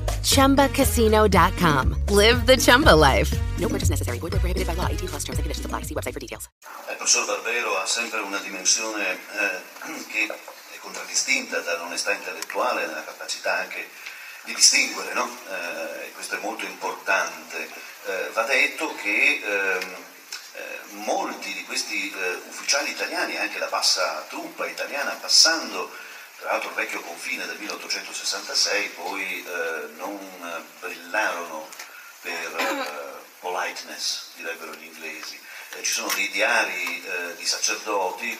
D: ChumbaCasino.com. Live the Chumba life. No purchase necessary. Void where prohibited by law. 18 plus terms and conditions apply. See website for details.
C: Il professor Barbero ha sempre una dimensione eh, che è contraddistinta dall'onestà intellettuale, dalla capacità anche di distinguere, no? eh, e questo è molto importante. Eh, va detto che ehm, eh, molti di questi eh, ufficiali italiani, anche la bassa truppa italiana, passando tra l'altro il vecchio confine del 1866, poi eh, non brillarono per politeness, direbbero gli inglesi. ci sono dei diari di sacerdoti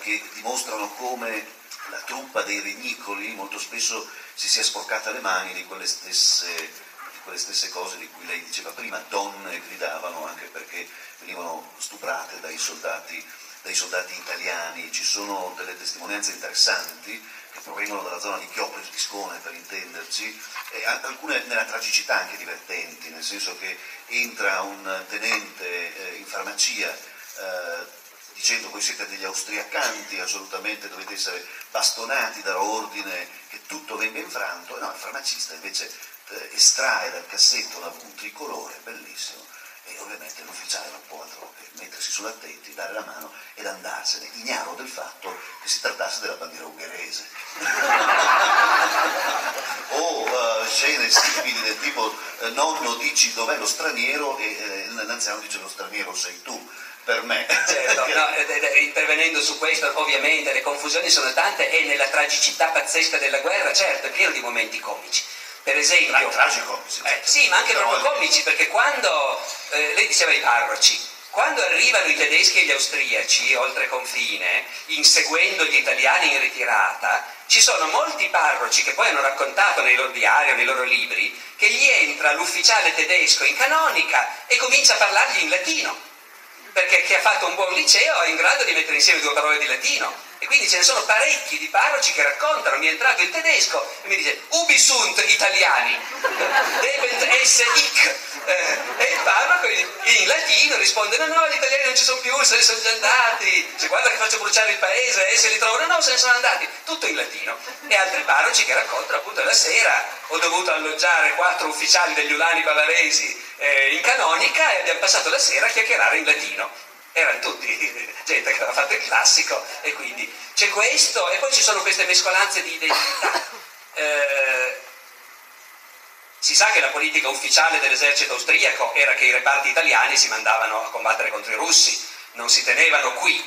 C: che dimostrano come la truppa dei renicoli molto spesso si sia sporcata le mani di quelle stesse quelle stesse cose di cui lei diceva prima, donne gridavano anche perché venivano stuprate dai soldati, dai soldati italiani, ci sono delle testimonianze interessanti che provengono dalla zona di Chiopri e Tiscone per intenderci, e alcune nella tragicità anche divertenti, nel senso che entra un tenente eh, in farmacia eh, dicendo voi siete degli austriacanti, assolutamente dovete essere bastonati, dar ordine che tutto venga infranto, no, il farmacista invece eh, estrae dal cassetto un tricolore bellissimo e ovviamente l'ufficiale non può altro che mettersi sull'attenti, dare la mano ed andarsene, ignaro del fatto che si trattasse della bandiera ungherese. o uh, scene simili del tipo eh, nonno dici dov'è lo straniero e eh, l'anziano dice lo straniero sei tu per me.
B: Certo, no, intervenendo su questo, ovviamente le confusioni sono tante e nella tragicità pazzesca della guerra, certo, è pieno di momenti comici. Per esempio,
C: tragico,
B: eh, sì, ma anche proprio comici, perché quando eh, lei diceva i parroci, quando arrivano i tedeschi e gli austriaci oltre confine, inseguendo gli italiani in ritirata, ci sono molti parroci che poi hanno raccontato nei loro diari o nei loro libri che gli entra l'ufficiale tedesco in canonica e comincia a parlargli in latino, perché chi ha fatto un buon liceo è in grado di mettere insieme due parole di latino E quindi ce ne sono parecchi di parroci che raccontano, mi è entrato il tedesco e mi dice Ubi sunt italiani, debent esse hic. Eh, e il parroco in latino risponde no no gli italiani non ci sono più, se ne sono già andati, se guarda che faccio bruciare il paese e se li trovano no se ne sono andati, tutto in latino. E altri parroci che raccontano appunto la sera ho dovuto alloggiare quattro ufficiali degli ulani bavaresi eh, in canonica e abbiamo passato la sera a chiacchierare in latino erano tutti gente che aveva fatto il classico e quindi c'è questo e poi ci sono queste mescolanze di identità. Eh, si sa che la politica ufficiale dell'esercito austriaco era che i reparti italiani si mandavano a combattere contro i russi, non si tenevano qui,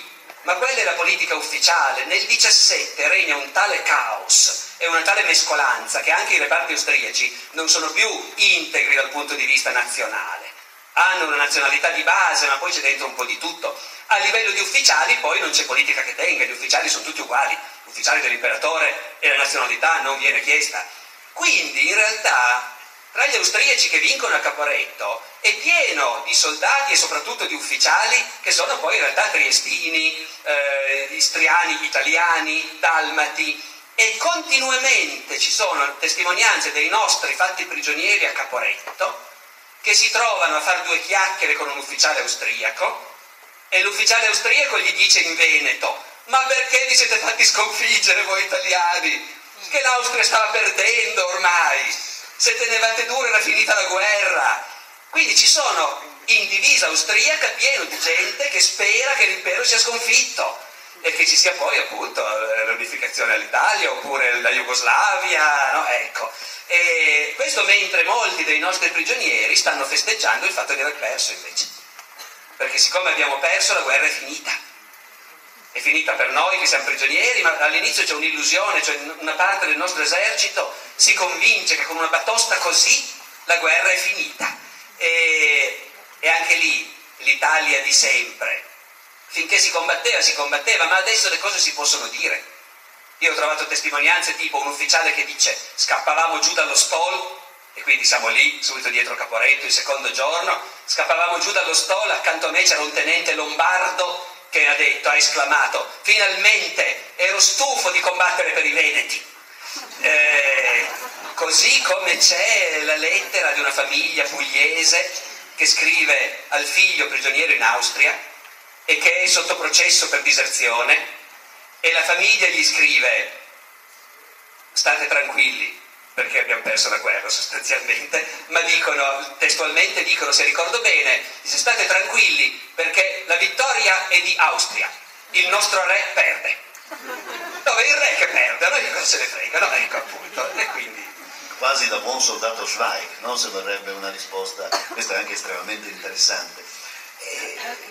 B: ma quella è la politica ufficiale. Nel 17 regna un tale caos e una tale mescolanza che anche i reparti austriaci non sono più integri dal punto di vista nazionale hanno una nazionalità di base, ma poi c'è dentro un po' di tutto. A livello di ufficiali poi non c'è politica che tenga, gli ufficiali sono tutti uguali, ufficiali dell'imperatore e la nazionalità non viene chiesta. Quindi in realtà tra gli austriaci che vincono a Caporetto è pieno di soldati e soprattutto di ufficiali che sono poi in realtà triestini, eh, istriani, italiani, dalmati e continuamente ci sono testimonianze dei nostri fatti prigionieri a Caporetto che si trovano a fare due chiacchiere con un ufficiale austriaco e l'ufficiale austriaco gli dice in Veneto ma perché vi siete fatti sconfiggere voi italiani? Che l'Austria stava perdendo ormai, se tenevate duro era finita la guerra. Quindi ci sono in divisa austriaca pieno di gente che spera che l'impero sia sconfitto e che ci sia poi appunto l'unificazione all'Italia oppure la Jugoslavia, no? ecco. E questo mentre molti dei nostri prigionieri stanno festeggiando il fatto di aver perso invece. Perché siccome abbiamo perso la guerra è finita. È finita per noi che siamo prigionieri, ma all'inizio c'è un'illusione, cioè una parte del nostro esercito si convince che con una batosta così la guerra è finita. E, e anche lì l'Italia di sempre, finché si combatteva, si combatteva, ma adesso le cose si possono dire. Io ho trovato testimonianze tipo un ufficiale che dice scappavamo giù dallo stall e quindi siamo lì subito dietro Caporetto il secondo giorno, scappavamo giù dallo stall, accanto a me c'era un tenente lombardo che ha detto, ha esclamato, finalmente ero stufo di combattere per i Veneti. Eh, così come c'è la lettera di una famiglia pugliese che scrive al figlio prigioniero in Austria e che è sotto processo per diserzione e la famiglia gli scrive state tranquilli perché abbiamo perso la guerra sostanzialmente, ma dicono, testualmente dicono, se ricordo bene, se state tranquilli perché la vittoria è di Austria, il nostro re perde. Dove il re che perde, a noi cosa se ne frega, no? Ecco appunto, e quindi
C: quasi da buon soldato Schweig, no? se vorrebbe una risposta, questa è anche estremamente interessante.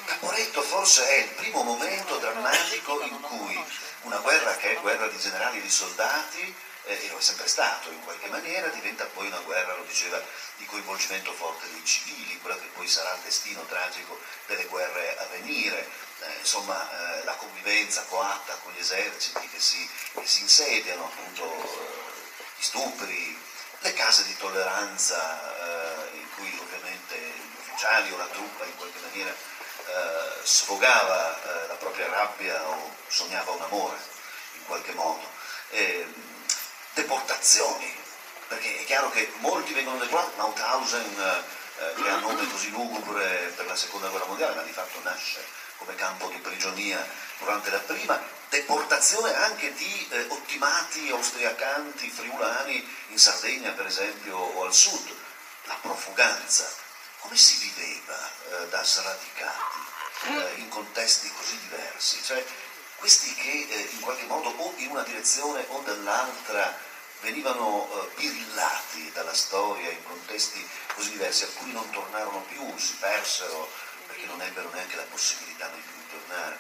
C: Caporetto forse è il primo momento drammatico in cui una guerra che è guerra di generali e di soldati, eh, e lo è sempre stato in qualche maniera, diventa poi una guerra, lo diceva, di coinvolgimento forte dei civili, quella che poi sarà il destino tragico delle guerre a venire, eh, insomma eh, la convivenza coatta con gli eserciti che si, che si insediano, appunto eh, gli stupri, le case di tolleranza eh, in cui ovviamente gli ufficiali o la truppa in qualche maniera eh, sfogava eh, la propria rabbia o sognava un amore in qualche modo. Eh, deportazioni, perché è chiaro che molti vengono deportati, Mauthausen eh, che ha nome così lugubre per la seconda guerra mondiale, ma di fatto nasce come campo di prigionia durante la prima, deportazione anche di eh, ottimati austriacanti, friulani in Sardegna per esempio o al sud, la profuganza. Come si viveva eh, da sradicati eh, in contesti così diversi? Cioè, questi che eh, in qualche modo o in una direzione o dall'altra venivano eh, pirillati dalla storia in contesti così diversi, alcuni non tornarono più, si persero perché non ebbero neanche la possibilità di tornare.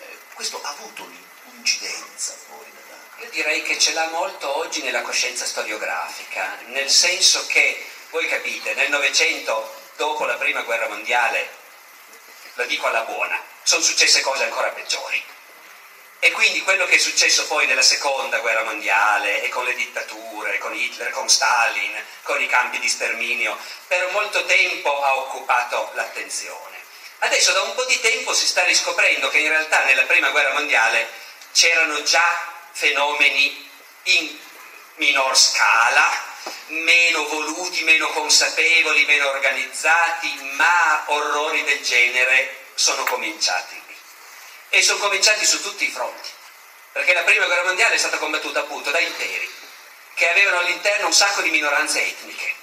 C: Eh, questo ha avuto un'incidenza poi nella...
B: Io direi che ce l'ha molto oggi nella coscienza storiografica, nel senso che, voi capite, nel Novecento, dopo la prima guerra mondiale, lo dico alla buona, sono successe cose ancora peggiori. E quindi quello che è successo poi nella seconda guerra mondiale e con le dittature, con Hitler, con Stalin, con i campi di sterminio, per molto tempo ha occupato l'attenzione. Adesso da un po' di tempo si sta riscoprendo che in realtà nella prima guerra mondiale c'erano già fenomeni in minor scala, meno voluti, meno consapevoli, meno organizzati, ma orrori del genere sono cominciati lì. E sono cominciati su tutti i fronti, perché la prima guerra mondiale è stata combattuta appunto da imperi che avevano all'interno un sacco di minoranze etniche,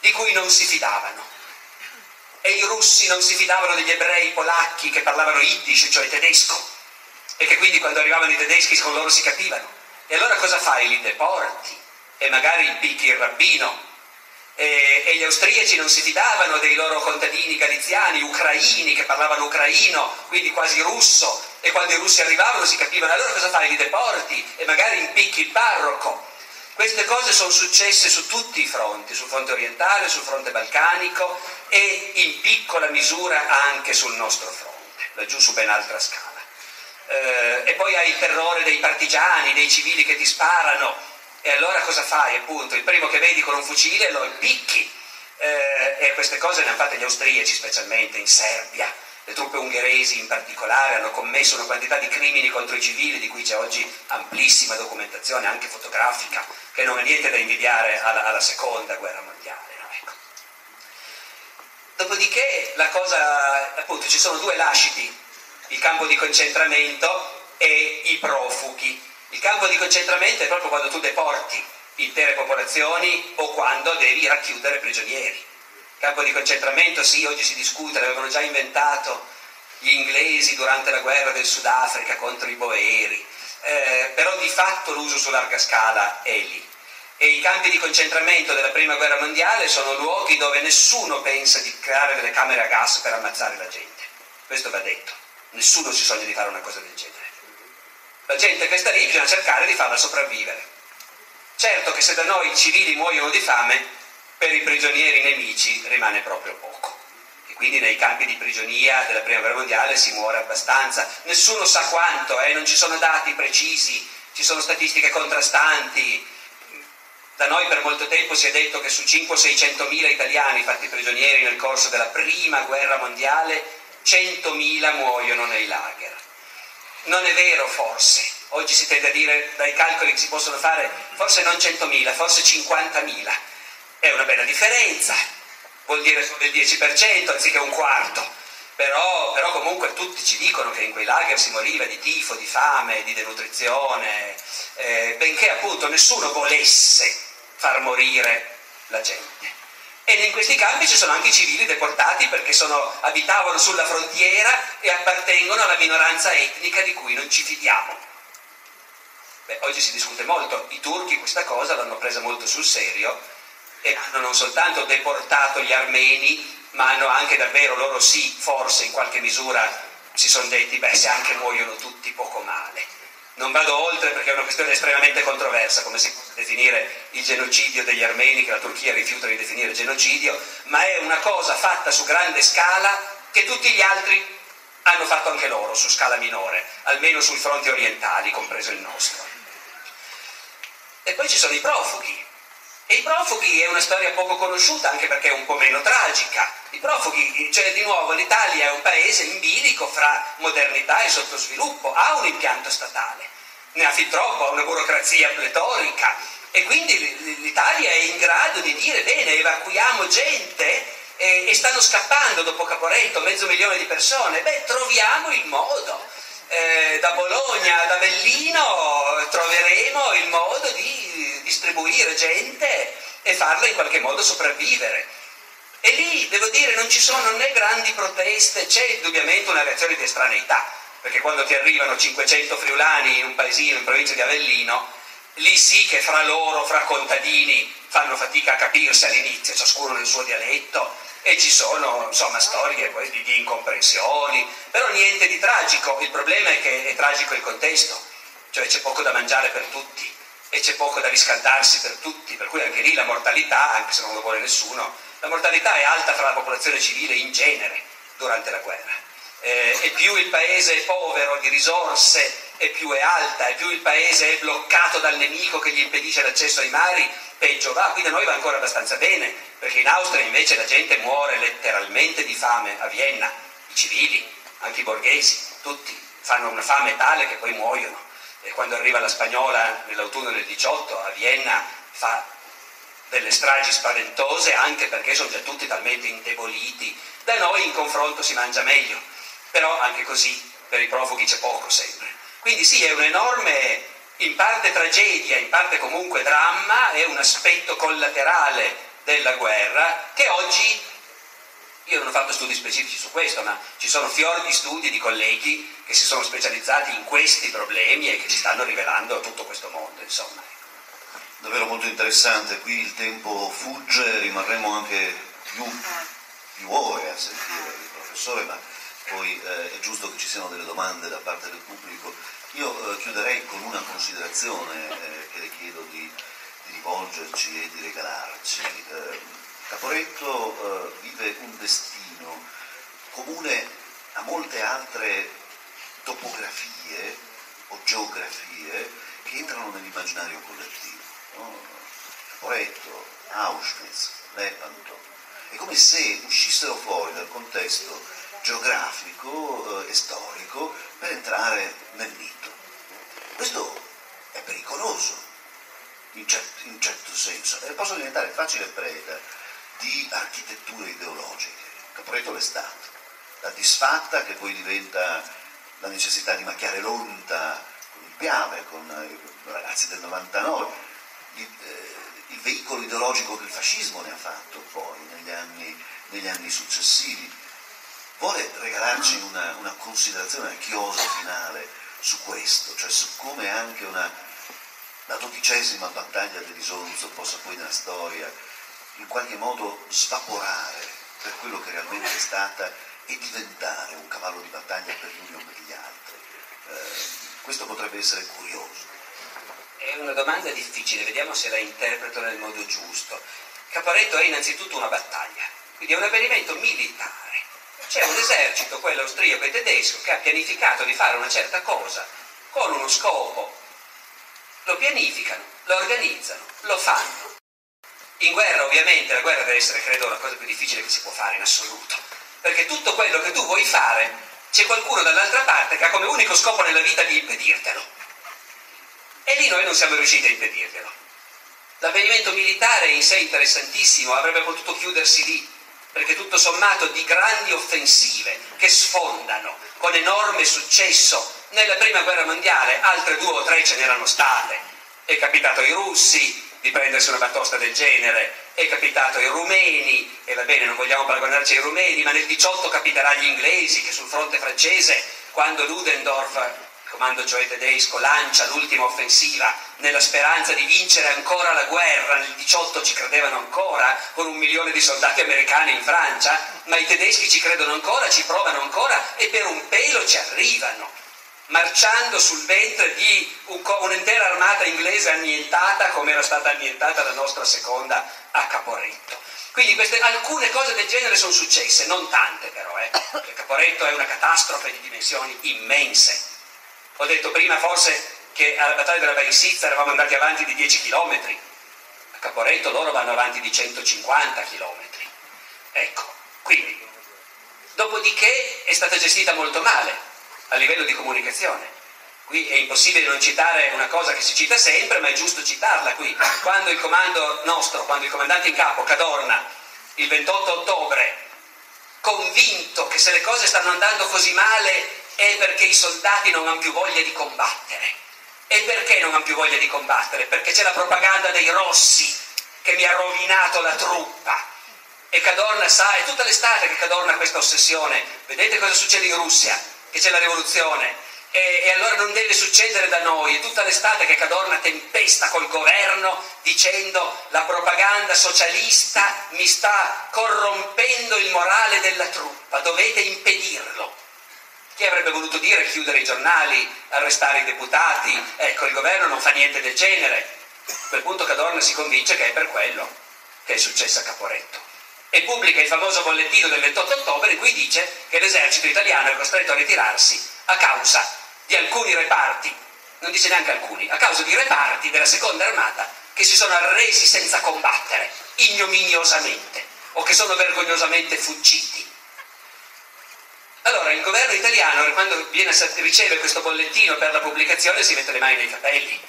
B: di cui non si fidavano. E i russi non si fidavano degli ebrei polacchi che parlavano yiddish, cioè tedesco, e che quindi quando arrivavano i tedeschi con loro si capivano. E allora cosa fai? Li deporti e magari impicchi il rabbino. E, e, gli austriaci non si fidavano dei loro contadini galiziani, ucraini, che parlavano ucraino, quindi quasi russo, e quando i russi arrivavano si capivano, allora cosa fai? Li deporti e magari impicchi il parroco. Queste cose sono successe su tutti i fronti, sul fronte orientale, sul fronte balcanico e in piccola misura anche sul nostro fronte, laggiù su ben altra scala. Eh, e poi hai il terrore dei partigiani, dei civili che ti sparano, e allora cosa fai? Appunto, il primo che vedi con un fucile lo impicchi. Eh, e queste cose ne hanno fatte gli austriaci, specialmente in Serbia le truppe ungheresi in particolare hanno commesso una quantità di crimini contro i civili di cui c'è oggi amplissima documentazione, anche fotografica, che non è niente da invidiare alla, alla seconda guerra mondiale. No? Ecco. Dopodiché la cosa, appunto, ci sono due lasciti, il campo di concentramento e i profughi. Il campo di concentramento è proprio quando tu deporti intere popolazioni o quando devi racchiudere prigionieri campo di concentramento, sì, oggi si discute, l'avevano già inventato gli inglesi durante la guerra del Sudafrica contro i boeri, eh, però di fatto l'uso su larga scala è lì. E i campi di concentramento della prima guerra mondiale sono luoghi dove nessuno pensa di creare delle camere a gas per ammazzare la gente. Questo va detto. Nessuno si sogna di fare una cosa del genere. La gente che sta lì bisogna cercare di farla sopravvivere. Certo che se da noi i civili muoiono di fame, per i prigionieri nemici rimane proprio poco. E quindi nei campi di prigionia della prima guerra mondiale si muore abbastanza. Nessuno sa quanto, eh? non ci sono dati precisi, ci sono statistiche contrastanti. Da noi per molto tempo si è detto che su 500-600 mila italiani fatti prigionieri nel corso della prima guerra mondiale, 100 mila muoiono nei lager. Non è vero forse, oggi si tende a dire dai calcoli che si possono fare, forse non 100.000, forse 50.000 è una bella differenza, vuol dire solo il 10% anziché un quarto, però, però, comunque tutti ci dicono che in quei lager si moriva di tifo, di fame, di denutrizione, eh, benché appunto nessuno volesse far morire la gente. E in questi campi ci sono anche i civili deportati perché sono, abitavano sulla frontiera e appartengono alla minoranza etnica di cui non ci fidiamo. Beh, oggi si discute molto, i turchi questa cosa l'hanno presa molto sul serio e hanno non soltanto deportato gli armeni, ma hanno anche davvero, loro sì, forse in qualche misura si sono detti, beh, se anche muoiono tutti poco male. Non vado oltre perché è una questione estremamente controversa, come si può definire il genocidio degli armeni, che la Turchia rifiuta di definire genocidio, ma è una cosa fatta su grande scala che tutti gli altri hanno fatto anche loro su scala minore, almeno sui fronti orientali, compreso il nostro. E poi ci sono i profughi, e i profughi è una storia poco conosciuta anche perché è un po' meno tragica. I profughi, cioè di nuovo l'Italia è un paese in bilico fra modernità e sottosviluppo, ha un impianto statale, ne ha fin troppo, ha una burocrazia pletorica e quindi l'Italia è in grado di dire bene, evacuiamo gente e, e stanno scappando dopo Caporetto mezzo milione di persone, beh troviamo il modo. Eh, da Bologna ad Avellino troveremo il modo di distribuire gente e farla in qualche modo sopravvivere. E lì, devo dire, non ci sono né grandi proteste, c'è indubbiamente una reazione di estraneità, perché quando ti arrivano 500 friulani in un paesino in provincia di Avellino, lì sì che fra loro, fra contadini, fanno fatica a capirsi all'inizio, ciascuno nel suo dialetto, e ci sono insomma storie di, di incomprensioni, però niente di tragico, il problema è che è tragico il contesto, cioè c'è poco da mangiare per tutti e c'è poco da riscaldarsi per tutti, per cui anche lì la mortalità, anche se non lo vuole nessuno, la mortalità è alta fra la popolazione civile in genere durante la guerra. Eh, e più il paese è povero di risorse, e più è alta, e più il paese è bloccato dal nemico che gli impedisce l'accesso ai mari, peggio va. Qui da noi va ancora abbastanza bene, perché in Austria invece la gente muore letteralmente di fame a Vienna, i civili, anche i borghesi, tutti fanno una fame tale che poi muoiono. E quando arriva la spagnola nell'autunno del 18 a Vienna fa delle stragi spaventose anche perché sono già tutti talmente indeboliti. Da noi in confronto si mangia meglio, però anche così per i profughi c'è poco sempre. Quindi sì, è un enorme, in parte tragedia, in parte comunque dramma, è un aspetto collaterale della guerra che oggi, io non ho fatto studi specifici su questo, ma ci sono fior di studi di colleghi che si sono specializzati in questi problemi e che ci stanno rivelando tutto questo mondo, insomma.
C: Davvero molto interessante, qui il tempo fugge, rimarremo anche più, più ore a sentire il professore, ma poi eh, è giusto che ci siano delle domande da parte del pubblico. Io eh, chiuderei con una considerazione eh, che le chiedo di, di, rivolgerci e di regalarci. Caporetto eh, vive un destino comune a molte altre topografie o geografie che entrano nell'immaginario collettivo. No? Caporetto, Auschwitz, Lepanto. È come se uscissero fuori dal contesto geografico eh, e storico per entrare nel mito. Questo è pericoloso, in, certo, in certo senso, e possono diventare facile preda di architetture ideologiche. Caporetto l'è stato, la disfatta che poi diventa la necessità di macchiare l'onta con il Piave, con i ragazzi del 99, il, eh, il veicolo ideologico che il fascismo ne ha fatto poi negli anni, negli anni successivi. Vuole regalarci una, una considerazione a chiosa finale su questo, cioè su come anche una, la dodicesima battaglia dell'Isonzo possa poi nella storia in qualche modo svaporare per quello che realmente è stata e diventare un cavallo di battaglia per gli uni o per gli altri. Eh, questo potrebbe essere curioso.
B: È una domanda difficile, vediamo se la interpreto nel modo giusto. Caporetto è innanzitutto una battaglia, quindi è un avvenimento militare. C'è un esercito, quello austriaco e tedesco, che ha pianificato di fare una certa cosa con uno scopo. Lo pianificano, lo organizzano, lo fanno. In guerra ovviamente, la guerra deve essere credo la cosa più difficile che si può fare in assoluto, perché tutto quello che tu vuoi fare c'è qualcuno dall'altra parte che ha come unico scopo nella vita di impedirtelo. E lì noi non siamo riusciti a impedirglielo. L'avvenimento militare in sé interessantissimo, avrebbe potuto chiudersi lì, perché tutto sommato di grandi offensive che sfondano con enorme successo nella prima guerra mondiale, altre due o tre ce n'erano state. È capitato ai russi di prendersi una batosta del genere, è capitato ai rumeni, e va bene, non vogliamo paragonarci ai rumeni, ma nel 18 capiterà agli inglesi che sul fronte francese, quando Ludendorff comando cioè tedesco, lancia l'ultima offensiva nella speranza di vincere ancora la guerra, nel 18 ci credevano ancora, con un milione di soldati americani in Francia, ma i tedeschi ci credono ancora, ci provano ancora e per un pelo ci arrivano, marciando sul ventre di un, un'intera armata inglese annientata come era stata annientata la nostra seconda a Caporetto. Quindi queste, alcune cose del genere sono successe, non tante però, eh, perché Caporetto è una catastrofe di dimensioni immense ho detto prima forse che alla battaglia della Balisizza eravamo andati avanti di 10 km, a Caporetto loro vanno avanti di 150 km. Ecco, quindi, dopodiché è stata gestita molto male a livello di comunicazione. Qui è impossibile non citare una cosa che si cita sempre, ma è giusto citarla qui. Quando il comando nostro, quando il comandante in capo, Cadorna, il 28 ottobre, convinto che se le cose stanno andando così male è perché i soldati non hanno più voglia di combattere. E perché non hanno più voglia di combattere? Perché c'è la propaganda dei rossi che mi ha rovinato la truppa. E Cadorna sa, è tutta l'estate che Cadorna ha questa ossessione. Vedete cosa succede in Russia? Che c'è la rivoluzione. E, e, allora non deve succedere da noi. È tutta l'estate che Cadorna tempesta col governo dicendo la propaganda socialista mi sta corrompendo il morale della truppa, dovete impedirlo. Chi avrebbe voluto dire chiudere i giornali, arrestare i deputati? Ecco, il governo non fa niente del genere. A quel punto Cadorna si convince che è per quello che è successo a Caporetto. E pubblica il famoso bollettino del 28 ottobre in cui dice che l'esercito italiano è costretto a ritirarsi a causa di alcuni reparti, non dice neanche alcuni, a causa di reparti della seconda armata che si sono arresi senza combattere, ignominiosamente, o che sono vergognosamente fuggiti. Allora il governo italiano quando viene, riceve questo bollettino per la pubblicazione si mette le mani nei capelli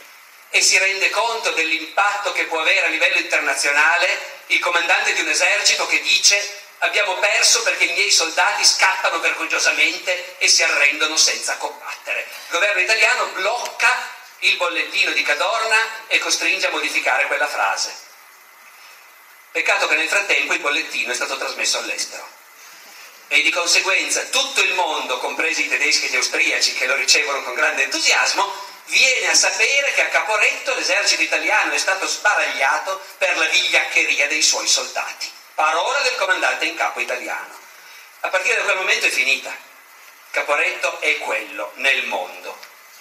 B: e si rende conto dell'impatto che può avere a livello internazionale il comandante di un esercito che dice abbiamo perso perché i miei soldati scappano vergognosamente e si arrendono senza combattere. Il governo italiano blocca il bollettino di Cadorna e costringe a modificare quella frase. Peccato che nel frattempo il bollettino è stato trasmesso all'estero e di conseguenza tutto il mondo, compresi i tedeschi e gli austriaci che lo ricevono con grande entusiasmo, viene a sapere che a Caporetto l'esercito italiano è stato sbaragliato per la vigliaccheria dei suoi soldati. Parola del comandante in capo italiano. A partire da quel momento è finita. Caporetto è quello nel mondo.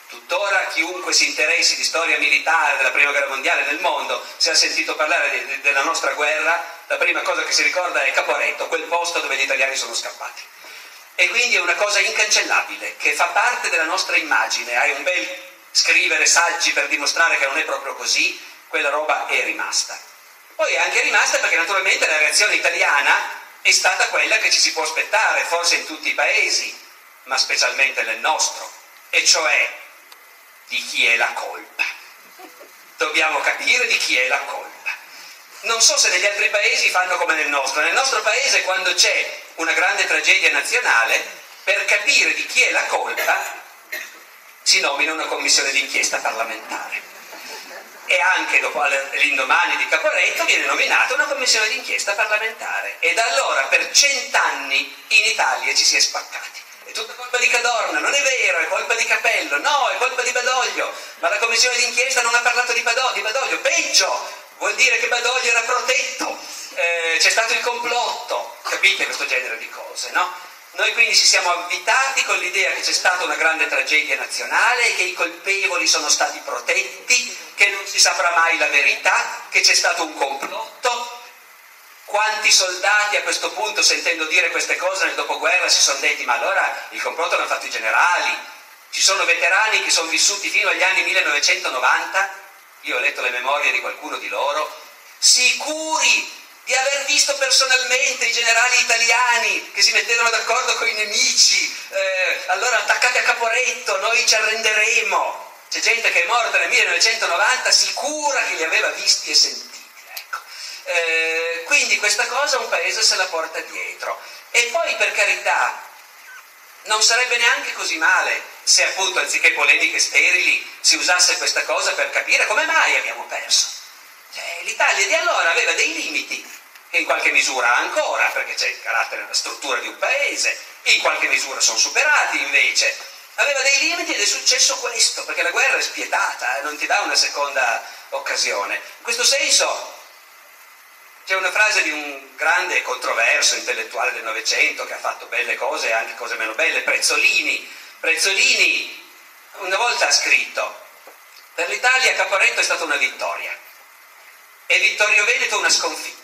B: Tuttora chiunque si interessi di storia militare della prima guerra mondiale nel mondo, se ha sentito parlare de- de- della nostra guerra, la prima cosa che si ricorda è Caporetto, quel posto dove gli italiani sono scappati. E quindi è una cosa incancellabile, che fa parte della nostra immagine. Hai un bel scrivere saggi per dimostrare che non è proprio così, quella roba è rimasta. Poi è anche rimasta perché naturalmente la reazione italiana è stata quella che ci si può aspettare, forse in tutti i paesi, ma specialmente nel nostro, e cioè di chi è la colpa. Dobbiamo capire di chi è la colpa. Non so se negli altri paesi fanno come nel nostro. Nel nostro paese quando c'è una grande tragedia nazionale, per capire di chi è la colpa si nomina una commissione d'inchiesta parlamentare. E anche dopo l'indomani di Caporetto viene nominata una commissione d'inchiesta parlamentare. E da allora per cent'anni in Italia ci si è spaccati. È tutta colpa di Cadorna, non è vero, è colpa di Capello, no, è colpa di Badoglio, ma la commissione d'inchiesta non ha parlato di, Badoglio, di Badoglio. peggio, vuol dire che Badoglio era protetto, eh, c'è stato il complotto, capite questo genere di cose, no? Noi quindi ci siamo avvitati con l'idea che c'è stata una grande tragedia nazionale che i colpevoli sono stati protetti, che non si saprà mai la verità, che c'è stato un complotto. Quanti soldati a questo punto, sentendo dire queste cose nel dopoguerra, si sono detti ma allora il complotto l'hanno fatto i generali, ci sono veterani che sono vissuti fino agli anni 1990, io ho letto le memorie di qualcuno di loro, sicuri di aver visto personalmente i generali italiani che si mettevano d'accordo con i nemici, eh, allora attaccati a Caporetto, noi ci arrenderemo. C'è gente che è morta nel 1990 sicura che li aveva visti e sentiti. Ecco. Eh, quindi questa cosa un paese se la porta dietro. E poi per carità, non sarebbe neanche così male se appunto anziché polemiche sterili si usasse questa cosa per capire come mai abbiamo perso. Cioè, L'Italia di allora aveva dei limiti che in qualche misura ancora, perché c'è il carattere e la struttura di un paese, in qualche misura sono superati invece. Aveva dei limiti ed è successo questo, perché la guerra è spietata, eh, non ti dà una seconda occasione. In questo senso c'è una frase di un grande controverso intellettuale del Novecento che ha fatto belle cose e anche cose meno belle, Prezzolini. Prezzolini una volta ha scritto, per l'Italia Caporetto è stata una vittoria e Vittorio Veneto una sconfitta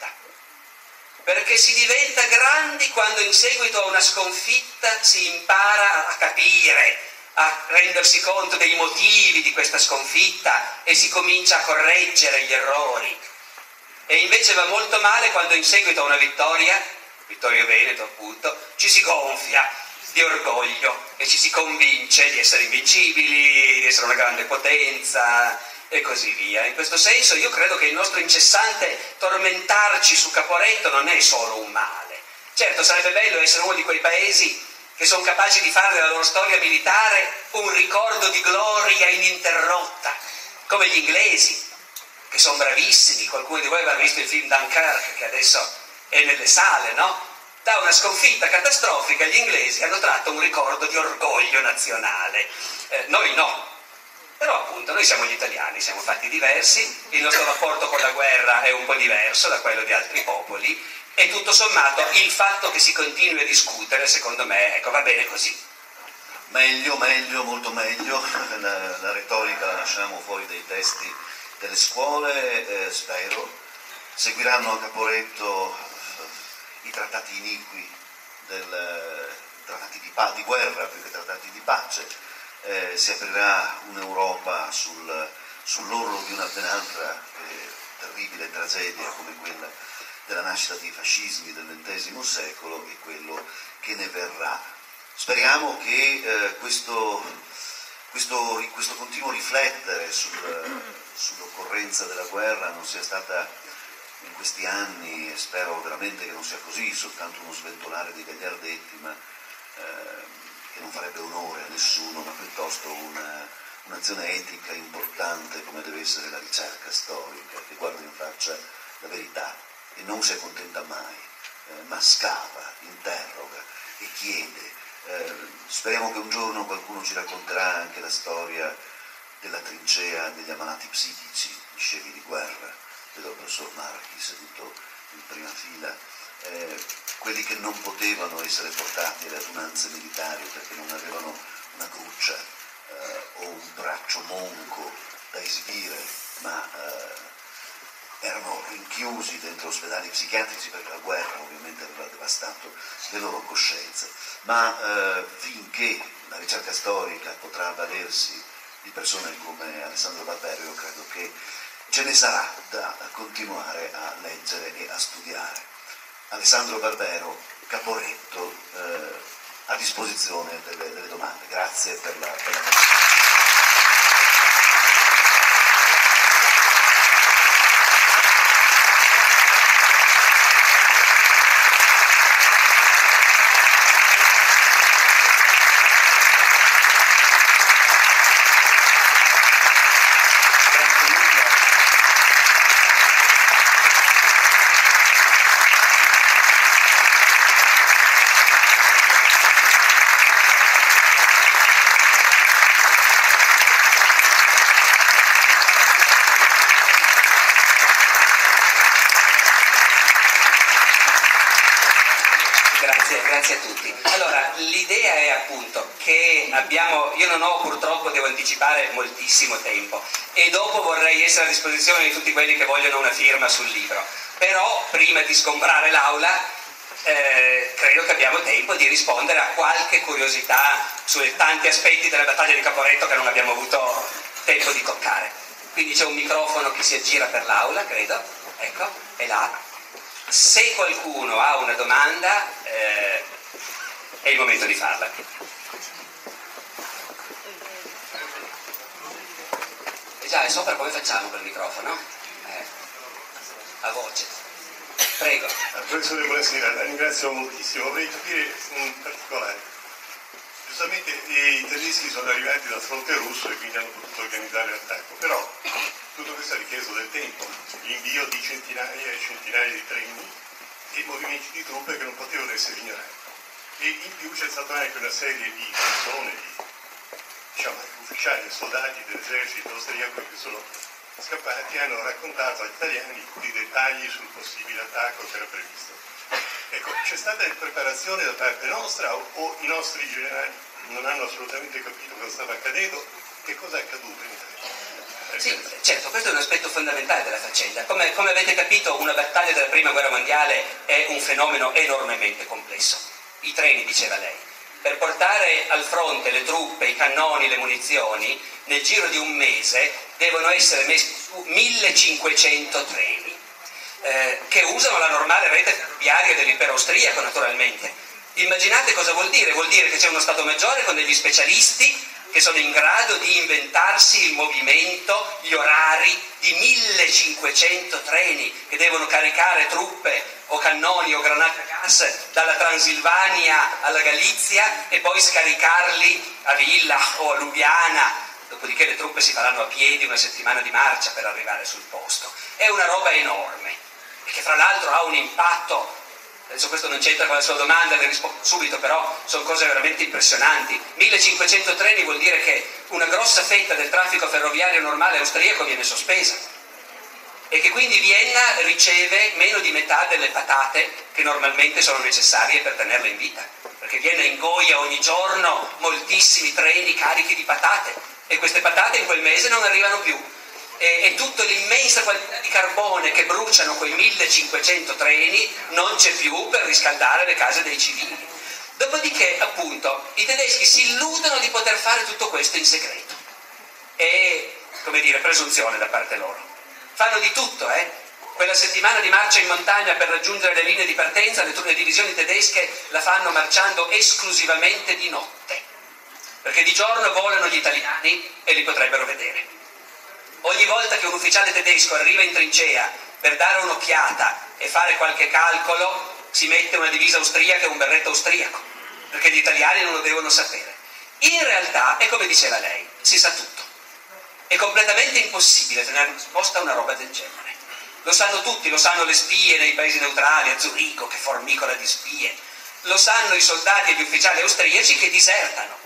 B: perché si diventa grandi quando in seguito a una sconfitta si impara a capire, a rendersi conto dei motivi di questa sconfitta e si comincia a correggere gli errori. E invece va molto male quando in seguito a una vittoria, Vittorio Veneto appunto, ci si gonfia di orgoglio e ci si convince di essere invincibili, di essere una grande potenza, e così via. In questo senso io credo che il nostro incessante tormentarci su Caporetto non è solo un male. Certo sarebbe bello essere uno di quei paesi che sono capaci di fare della loro storia militare un ricordo di gloria ininterrotta, come gli inglesi, che sono bravissimi, qualcuno di voi avrà visto il film Dunkirk che adesso è nelle sale, no? Da una sconfitta catastrofica gli inglesi hanno tratto un ricordo di orgoglio nazionale. Eh, noi no, però appunto noi siamo gli italiani, siamo fatti diversi, il nostro rapporto con la guerra è un po' diverso da quello di altri popoli e tutto sommato il fatto che si continui a discutere, secondo me, ecco, va bene così.
C: Meglio, meglio, molto meglio, la, la retorica la lasciamo fuori dai testi delle scuole, eh, spero, seguiranno a Caporetto eh, i trattati iniqui, del, eh, trattati di, pa- di guerra più che trattati di pace, eh, si aprirà un'Europa sul, sull'orlo di una ben altra eh, terribile tragedia come quella della nascita dei fascismi del XX secolo e quello che ne verrà. Speriamo che eh, questo, questo, questo, continuo riflettere sul, sull'occorrenza della guerra non sia stata in questi anni, e spero veramente che non sia così, soltanto uno sventolare di gagliardetti, ma eh, che non farebbe onore a nessuno, ma piuttosto una, un'azione etica importante come deve essere la ricerca storica, che guarda in faccia la verità e non si accontenta mai, eh, ma scava, interroga e chiede. Eh, speriamo che un giorno qualcuno ci racconterà anche la storia della trincea degli ammalati psichici, gli scevi di guerra, il professor Marchi seduto in prima fila, eh, quelli che non potevano essere portati alle adunanze militari perché non avevano una cruccia eh, o un braccio monco da esibire, ma eh, erano rinchiusi dentro ospedali psichiatrici perché la guerra ovviamente aveva devastato le loro coscienze, ma eh, finché la ricerca storica potrà avvalersi di persone come Alessandro Barbero, io credo che ce ne sarà da continuare a leggere e a studiare. Alessandro Barbero, Caporetto, eh, a disposizione delle, delle, domande. Grazie per la, per la
B: abbiamo, io non ho purtroppo, devo anticipare, moltissimo tempo e dopo vorrei essere a disposizione di tutti quelli che vogliono una firma sul libro. Però prima di sgombrare l'aula eh, credo che abbiamo tempo di rispondere a qualche curiosità sui tanti aspetti della battaglia di Caporetto che non abbiamo avuto tempo di toccare. Quindi c'è un microfono che si aggira per l'aula, credo, ecco, è là. Se qualcuno ha una domanda eh, è il momento di farla. E già, e sopra come facciamo col microfono? A voce. Prego.
E: Professore, buonasera, la ringrazio moltissimo. Vorrei capire un particolare. Giustamente i tedeschi sono arrivati dal fronte russo e quindi hanno potuto organizzare l'attacco, però tutto questo ha richiesto del tempo, l'invio di centinaia e centinaia di treni e movimenti di truppe che non potevano essere ignorati. E in più c'è stata anche una serie di persone, di diciamo, ufficiali e soldati dell'esercito austriaco che sono scappati hanno raccontato agli italiani i dettagli sul possibile attacco che era previsto. Ecco, c'è stata preparazione da parte nostra o, o i nostri generali non hanno assolutamente capito cosa stava accadendo? Che cosa è accaduto in Italia?
B: Sì, certo, questo è un aspetto fondamentale della faccenda. Come, come, avete capito, una battaglia della Prima Guerra Mondiale è un fenomeno enormemente complesso. I treni, diceva lei, per portare al fronte le truppe, i cannoni, le munizioni, nel giro di un mese devono essere messi su 1500 treni, eh, che usano la normale rete ferroviaria dell'impero austriaco naturalmente. Immaginate cosa vuol dire? Vuol dire che c'è uno Stato Maggiore con degli specialisti che sono in grado di inventarsi il movimento, gli orari di 1500 treni che devono caricare truppe o cannoni o granate a gas dalla Transilvania alla Galizia e poi scaricarli a Villa o a Lubiana. Dopodiché le truppe si faranno a piedi una settimana di marcia per arrivare sul posto. È una roba enorme e che fra l'altro ha un impatto adesso questo non c'entra con la sua domanda, le rispondo subito, però sono cose veramente impressionanti. 1500 treni vuol dire che una grossa fetta del traffico ferroviario normale austriaco viene sospesa e che quindi Vienna riceve meno di metà delle patate che normalmente sono necessarie per tenerla in vita, perché Vienna ingoia ogni giorno moltissimi treni carichi di patate e queste patate in quel mese non arrivano più e, e tutta l'immensa quantità di carbone che bruciano quei 1500 treni non c'è più per riscaldare le case dei civili. Dopodiché, appunto, i tedeschi si illudono di poter fare tutto questo in segreto. E, come dire, presunzione da parte loro. Fanno di tutto, eh? Quella settimana di marcia in montagna per raggiungere le linee di partenza, le, le divisioni tedesche la fanno marciando esclusivamente di notte, perché di giorno volano gli italiani e li potrebbero vedere. Ogni volta che un ufficiale tedesco arriva in trincea per dare un'occhiata e fare qualche calcolo, si mette una divisa austriaca e un berretto austriaco, perché gli italiani non lo devono sapere. In realtà è come diceva lei, si sa tutto. È completamente impossibile tenere nascosta una roba del genere. Lo sanno tutti, lo sanno le spie nei paesi neutrali, a Zurigo, che formicola di spie. Lo sanno i soldati e gli ufficiali austriaci che disertano.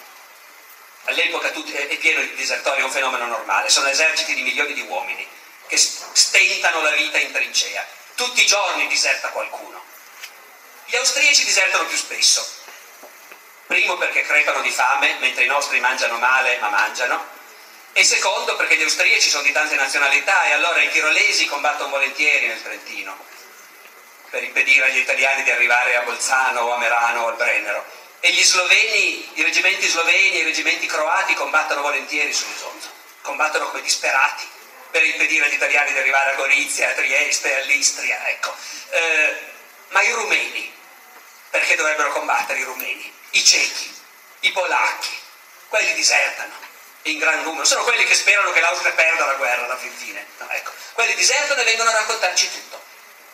B: All'epoca è pieno di disertori, è un fenomeno normale, sono eserciti di milioni di uomini che stentano la vita in trincea. Tutti i giorni diserta qualcuno. Gli austriaci disertano più spesso. Primo perché crepano di fame, mentre i nostri mangiano male, ma mangiano e secondo perché gli austriaci sono di tante nazionalità e allora i tirolesi combattono volentieri nel Trentino per impedire agli italiani di arrivare a Bolzano o a Merano o al Brennero e gli sloveni, i reggimenti sloveni e i reggimenti croati combattono volentieri sull'Isonzo, combattono come disperati per impedire agli italiani di arrivare a Gorizia, a Trieste, all'Istria, ecco. Eh, ma i rumeni, perché dovrebbero combattere i rumeni? I cechi, i polacchi, quelli disertano in gran numero, sono quelli che sperano che l'Austria perda la guerra alla fin fine. No, ecco. Quelli disertano e vengono a raccontarci tutto.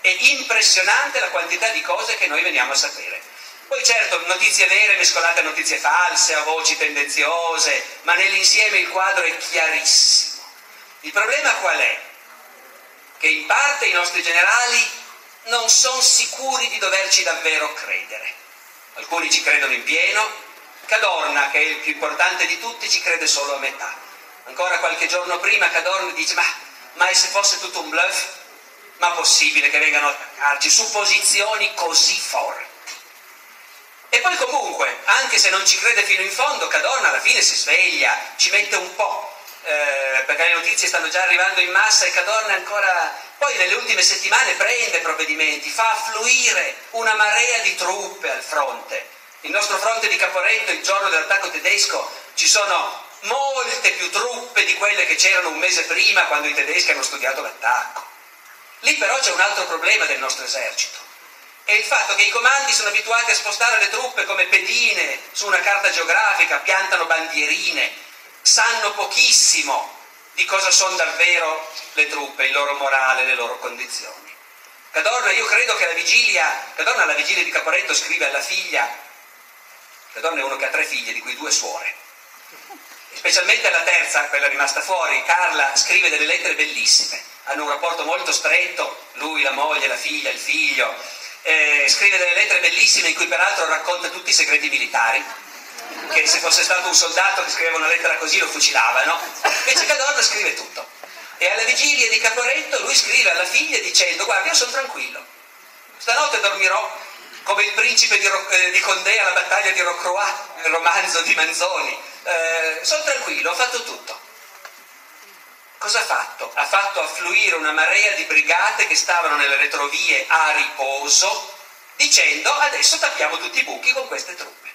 B: È impressionante la quantità di cose che noi veniamo a sapere. Poi certo, notizie vere mescolate a notizie false, a voci tendenziose, ma nell'insieme il quadro è chiarissimo. Il problema qual è? Che in parte i nostri generali non sono sicuri di doverci davvero credere. Alcuni ci credono in pieno, Cadorna, che è il più importante di tutti, ci crede solo a metà. Ancora qualche giorno prima Cadorna dice, ma, ma se fosse tutto un bluff? Ma possibile che vengano a attaccarci su posizioni così forti? E poi comunque, anche se non ci crede fino in fondo, Cadorna alla fine si sveglia, ci mette un po', eh, perché le notizie stanno già arrivando in massa e Cadorna ancora... Poi nelle ultime settimane prende provvedimenti, fa affluire una marea di truppe al fronte il nostro fronte di Caporetto, il giorno dell'attacco tedesco, ci sono molte più truppe di quelle che c'erano un mese prima quando i tedeschi hanno studiato l'attacco. Lì però c'è un altro problema del nostro esercito. È il fatto che i comandi sono abituati a spostare le truppe come pedine su una carta geografica, piantano bandierine, sanno pochissimo di cosa sono davvero le truppe, il loro morale, le loro condizioni. Cadorna, io credo che alla vigilia, Cadorna alla vigilia di Caporetto scrive alla figlia la donna è uno che ha tre figlie, di cui due suore. Specialmente alla terza, quella rimasta fuori, Carla scrive delle lettere bellissime. Hanno un rapporto molto stretto, lui, la moglie, la figlia, il figlio. Eh, scrive delle lettere bellissime in cui peraltro racconta tutti i segreti militari, che se fosse stato un soldato che scriveva una lettera così lo fucilavano. Invece Cadorna scrive tutto. E alla vigilia di Caporetto lui scrive alla figlia dicendo guarda io sono tranquillo, stanotte dormirò come il principe di, Ro- eh, di Condé alla battaglia di Rocroi, il romanzo di Manzoni. Eh, sono tranquillo, ho fatto tutto. Cosa ha fatto? Ha fatto affluire una marea di brigate che stavano nelle retrovie a riposo, dicendo adesso tappiamo tutti i buchi con queste truppe.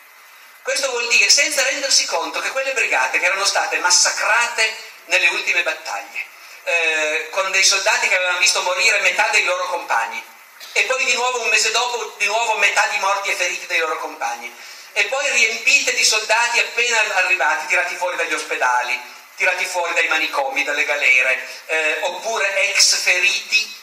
B: Questo vuol dire senza rendersi conto che quelle brigate che erano state massacrate nelle ultime battaglie, eh, con dei soldati che avevano visto morire metà dei loro compagni, e poi di nuovo un mese dopo di nuovo metà di morti e feriti dei loro compagni e poi riempite di soldati appena arrivati, tirati fuori dagli ospedali, tirati fuori dai manicomi, dalle galere, eh, oppure ex feriti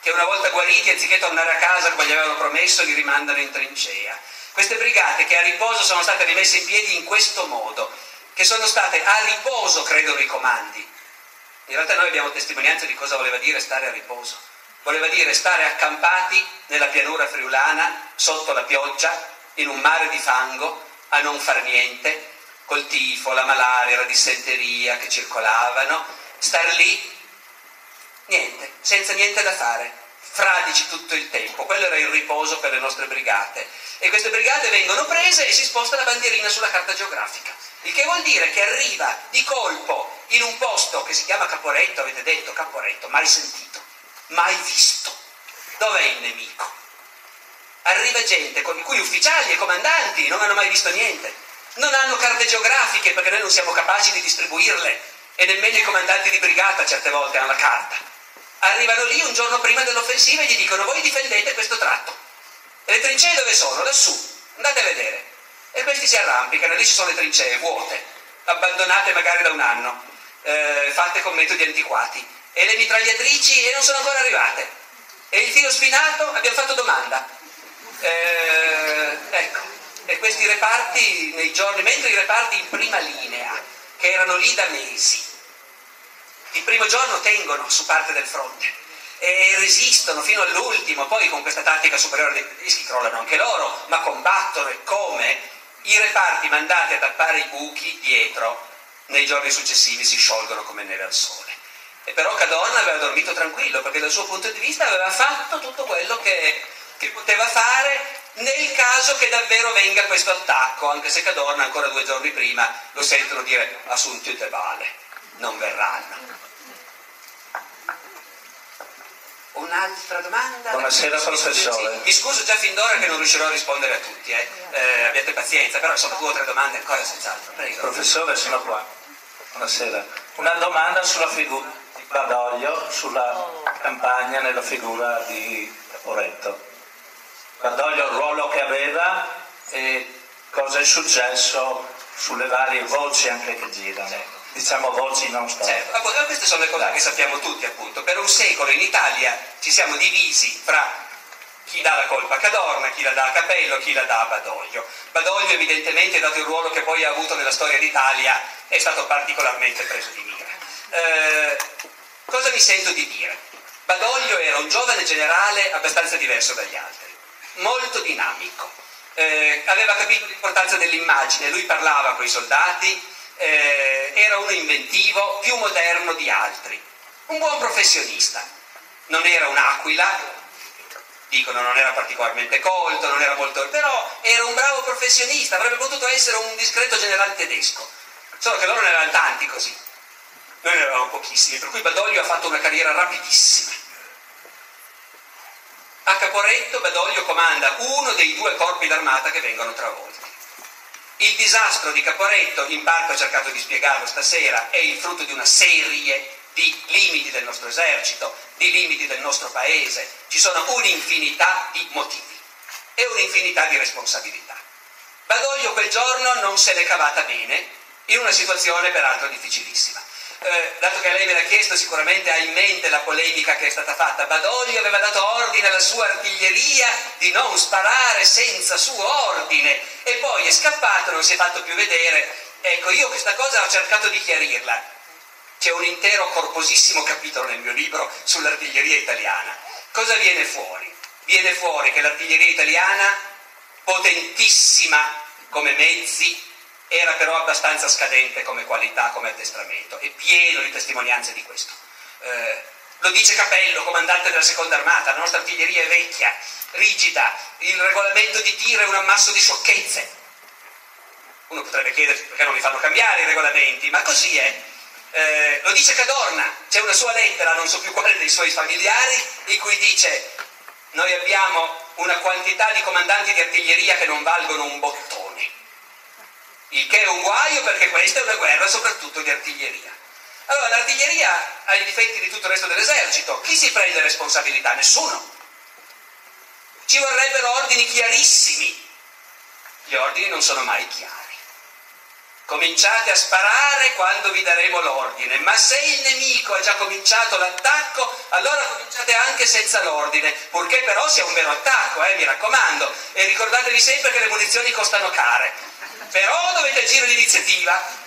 B: che una volta guariti anziché tornare a casa come gli avevano promesso li rimandano in trincea. Queste brigate che a riposo sono state rimesse in piedi in questo modo, che sono state a riposo, credono i comandi. In realtà noi abbiamo testimonianza di cosa voleva dire stare a riposo voleva dire stare accampati nella pianura friulana, sotto la pioggia, in un mare di fango, a non far niente, col tifo, la malaria, la dissenteria che circolavano, star lì, niente, senza niente da fare, fradici tutto il tempo. Quello era il riposo per le nostre brigate. E queste brigate vengono prese e si sposta la bandierina sulla carta geografica. Il che vuol dire che arriva di colpo in un posto che si chiama Caporetto, avete detto Caporetto, mai sentito mai visto. Dov'è il nemico? Arriva gente con i cui ufficiali e comandanti non hanno mai visto niente, non hanno carte geografiche perché noi non siamo capaci di distribuirle e nemmeno i comandanti di brigata certe volte hanno la carta. Arrivano lì un giorno prima dell'offensiva e gli dicono voi difendete questo tratto. E le trincee dove sono? Lassù. Andate a vedere. E questi si arrampicano, lì ci sono le trincee vuote, abbandonate magari da un anno, eh, fatte con metodi antiquati. E le mitragliatrici e non sono ancora arrivate. E il filo spinato abbiamo fatto domanda. Eh, ecco, e questi reparti nei giorni, mentre i reparti in prima linea, che erano lì da mesi, il primo giorno tengono su parte del fronte e resistono fino all'ultimo, poi con questa tattica superiore dei tedeschi crollano anche loro, ma combattono. E come? I reparti mandati a tappare i buchi dietro nei giorni successivi si sciolgono come neve al sole. E però Cadorna aveva dormito tranquillo perché dal suo punto di vista aveva fatto tutto quello che, che poteva fare nel caso che davvero venga questo attacco, anche se Cadorna ancora due giorni prima lo sentono dire assunti te vale, non verranno. Un'altra domanda?
F: Buonasera professore.
B: Mi scuso già fin d'ora che non riuscirò a rispondere a tutti, eh. Eh, abbiate pazienza, però insomma due o tre domande ancora senz'altro. Prego.
F: Professore, sono qua. Buonasera. Una domanda sulla figura di Badoglio, sulla campagna nella figura di Caporetto. Badoglio il ruolo che aveva e cosa è successo sulle varie voci anche che girano diciamo voci non storiche.
B: Certo, queste sono le cose che sappiamo tutti appunto. Per un secolo in Italia ci siamo divisi fra chi dà la colpa a Cadorna, chi la dà a Capello, chi la dà a Badoglio. Badoglio evidentemente, dato il ruolo che poi ha avuto nella storia d'Italia, è stato particolarmente preso di mira. Eh, cosa mi sento di dire? Badoglio era un giovane generale abbastanza diverso dagli altri, molto dinamico, eh, aveva capito l'importanza dell'immagine, lui parlava con i soldati, eh, era uno inventivo, più moderno di altri, un buon professionista, non era un'aquila, dicono non era particolarmente colto, non era molto... però era un bravo professionista, avrebbe potuto essere un discreto generale tedesco, solo che loro ne erano tanti così, noi ne eravamo pochissimi, per cui Badoglio ha fatto una carriera rapidissima. A Caporetto Badoglio comanda uno dei due corpi d'armata che vengono travolti. Il disastro di Caporetto, in parte ho cercato di spiegarlo stasera, è il frutto di una serie di limiti del nostro esercito, di limiti del nostro paese. Ci sono un'infinità di motivi e un'infinità di responsabilità. Badoglio quel giorno non se l'è cavata bene, in una situazione peraltro difficilissima eh, dato che lei me l'ha chiesto, sicuramente ha in mente la polemica che è stata fatta. Badoglio aveva dato ordine alla sua artiglieria di non sparare senza suo ordine e poi è scappato, non si è fatto più vedere. Ecco, io questa cosa ho cercato di chiarirla. C'è un intero corposissimo capitolo nel mio libro sull'artiglieria italiana. Cosa viene fuori? Viene fuori che l'artiglieria italiana, potentissima come mezzi, era però abbastanza scadente come qualità, come addestramento, è pieno di testimonianze di questo. Eh, lo dice Capello, comandante della seconda armata, la nostra artiglieria è vecchia, rigida, il regolamento di tiro è un ammasso di sciocchezze. Uno potrebbe chiedersi perché non li fanno cambiare i regolamenti, ma così è. Eh, lo dice Cadorna, c'è una sua lettera, non so più quale dei suoi familiari, in cui dice noi abbiamo una quantità di comandanti di artiglieria che non valgono un bottone il che è un guaio perché questa è una guerra soprattutto di artiglieria. Allora l'artiglieria ha i difetti di tutto il resto dell'esercito, chi si prende responsabilità? Nessuno. Ci vorrebbero ordini chiarissimi, gli ordini non sono mai chiari. Cominciate a sparare quando vi daremo l'ordine, ma se il nemico ha già cominciato l'attacco, allora cominciate anche senza l'ordine, purché però sia un vero attacco, eh, mi raccomando. E ricordatevi sempre che le munizioni costano care però dovete agire l'iniziativa.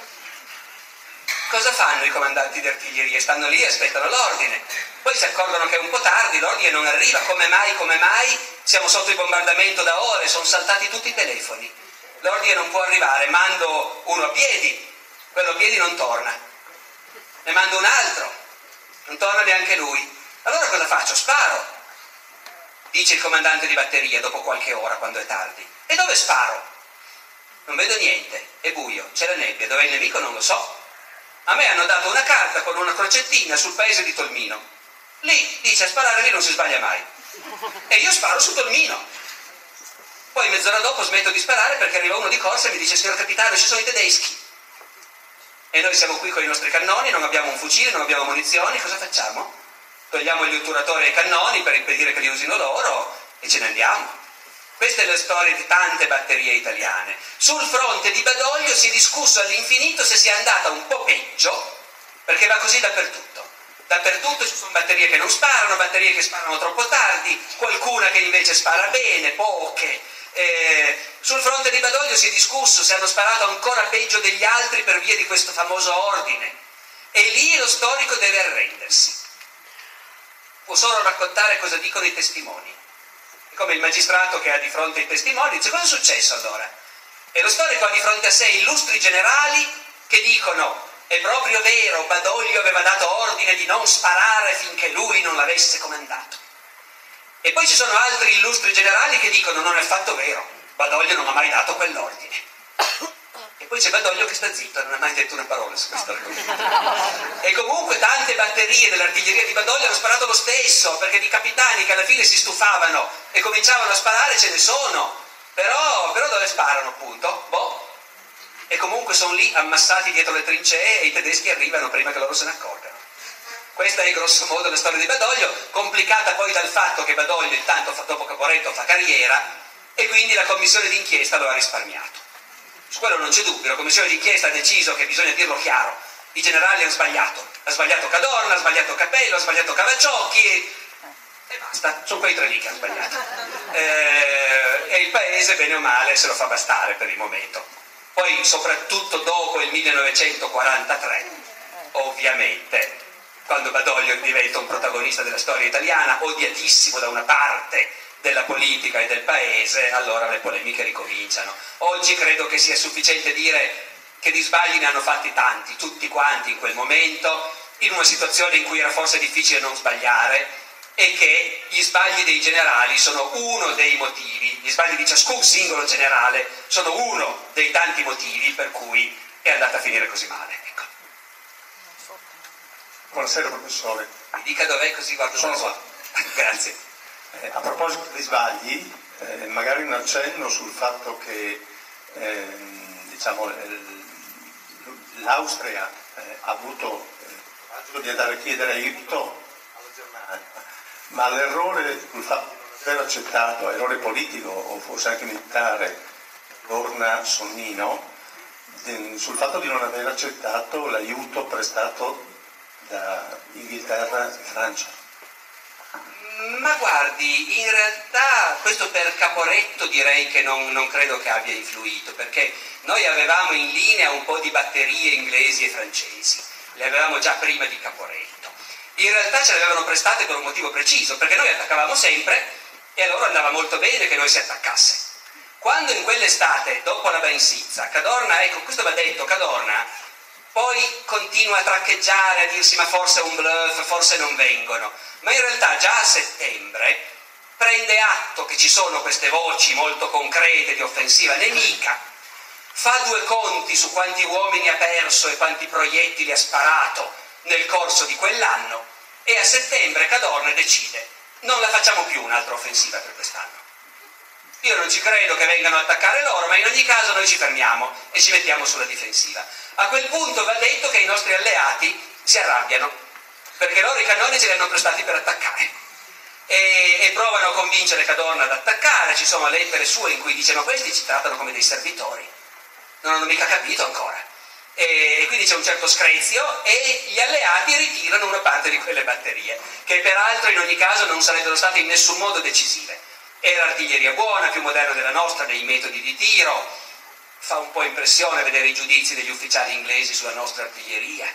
B: Cosa fanno i comandanti di artiglieria? Stanno lì e aspettano l'ordine. Poi si accorgono che è un po' tardi, l'ordine non arriva. Come mai, come mai? Siamo sotto il bombardamento da ore, sono saltati tutti i telefoni. L'ordine non può arrivare, mando uno a piedi, quello a piedi non torna. Ne mando un altro, non torna neanche lui. Allora cosa faccio? Sparo, dice il comandante di batteria dopo qualche ora quando è tardi. E dove sparo? Non vedo niente, è buio, c'è la nebbia, dov'è il nemico non lo so. A me hanno dato una carta con una crocettina sul paese di Tolmino. Lì dice a sparare lì non si sbaglia mai. E io sparo su Tolmino. Poi mezz'ora dopo smetto di sparare perché arriva uno di corsa e mi dice signor capitano ci sono i tedeschi. E noi siamo qui con i nostri cannoni, non abbiamo un fucile, non abbiamo munizioni, cosa facciamo? togliamo gli otturatori ai cannoni per impedire che li usino loro e ce ne andiamo. Questa è la storia di tante batterie italiane. Sul fronte di Badoglio si è discusso all'infinito se sia andata un po' peggio, perché va così dappertutto. Dappertutto ci sono batterie che non sparano, batterie che sparano troppo tardi, qualcuna che invece spara bene, poche. Eh, sul fronte di Badoglio si è discusso se hanno sparato ancora peggio degli altri per via di questo famoso ordine. E lì lo storico deve arrendersi. Può solo raccontare cosa dicono i testimoni come il magistrato che ha di fronte i testimoni, dice cosa è successo allora? E lo storico ha di fronte a sé illustri generali che dicono è proprio vero, Badoglio aveva dato ordine di non sparare finché lui non l'avesse comandato. E poi ci sono altri illustri generali che dicono non è affatto vero, Badoglio non ha mai dato quell'ordine. Poi c'è Badoglio che sta zitto, non ha mai detto una parola su questo argomento. E comunque tante batterie dell'artiglieria di Badoglio hanno sparato lo stesso, perché di capitani che alla fine si stufavano e cominciavano a sparare ce ne sono. Però, però dove sparano appunto? Boh. E comunque sono lì ammassati dietro le trincee e i tedeschi arrivano prima che loro se ne accorgano. Questa è grosso modo la storia di Badoglio, complicata poi dal fatto che Badoglio intanto dopo Caporetto fa carriera e quindi la commissione d'inchiesta lo ha risparmiato. Su quello non c'è dubbio, la commissione d'inchiesta ha deciso che bisogna dirlo chiaro, i generali hanno sbagliato, ha sbagliato Cadorna, ha sbagliato Capello, ha sbagliato Cavacciocchi e, e basta, sono quei tre lì che hanno sbagliato. Eh, e il paese, bene o male, se lo fa bastare per il momento. Poi, soprattutto dopo il 1943, ovviamente, quando Badoglio diventa un protagonista della storia italiana, odiatissimo da una parte della politica e del paese, allora le polemiche ricominciano. Oggi credo che sia sufficiente dire che di sbagli ne hanno fatti tanti, tutti quanti in quel momento, in una situazione in cui era forse difficile non sbagliare e che gli sbagli dei generali sono uno dei motivi, gli sbagli di ciascun singolo generale sono uno dei tanti motivi per cui è andata a finire così male. Ecco.
E: Buonasera professore.
B: Mi dica dov'è così guardo
E: Sono
B: qua. Grazie.
E: Eh, a proposito di sbagli, eh, magari un accenno sul fatto che ehm, diciamo, l'Austria eh, ha avuto il coraggio di andare a chiedere aiuto alla Germania, ma l'errore sul fatto di aver accettato, errore politico o forse anche militare, Lorna Sonnino, sul fatto di non aver accettato l'aiuto prestato da Inghilterra e Francia.
B: Ma guardi, in realtà questo per Caporetto direi che non, non, credo che abbia influito, perché noi avevamo in linea un po' di batterie inglesi e francesi, le avevamo già prima di Caporetto. In realtà ce le avevano prestate per un motivo preciso, perché noi attaccavamo sempre e a loro andava molto bene che noi si attaccasse. Quando in quell'estate, dopo la Bensizza, Cadorna, ecco, questo va detto, Cadorna poi continua a traccheggiare, a dirsi ma forse è un bluff, forse non vengono, ma in realtà già a settembre prende atto che ci sono queste voci molto concrete di offensiva nemica, fa due conti su quanti uomini ha perso e quanti proiettili ha sparato nel corso di quell'anno e a settembre Cadorne decide non la facciamo più un'altra offensiva per quest'anno. Io non ci credo che vengano a attaccare loro, ma in ogni caso noi ci fermiamo e ci mettiamo sulla difensiva. A quel punto va detto che i nostri alleati si arrabbiano, perché loro i cannoni ce li hanno prestati per attaccare. E, e provano a convincere Cadorna ad attaccare, ci sono lettere sue in cui dice ma questi ci trattano come dei servitori, non hanno mica capito ancora. E, e quindi c'è un certo screzio e gli alleati ritirano una parte di quelle batterie, che peraltro in ogni caso non sarebbero state in nessun modo decisive. Era artiglieria buona, più moderna della nostra, nei metodi di tiro, fa un po' impressione vedere i giudizi degli ufficiali inglesi sulla nostra artiglieria,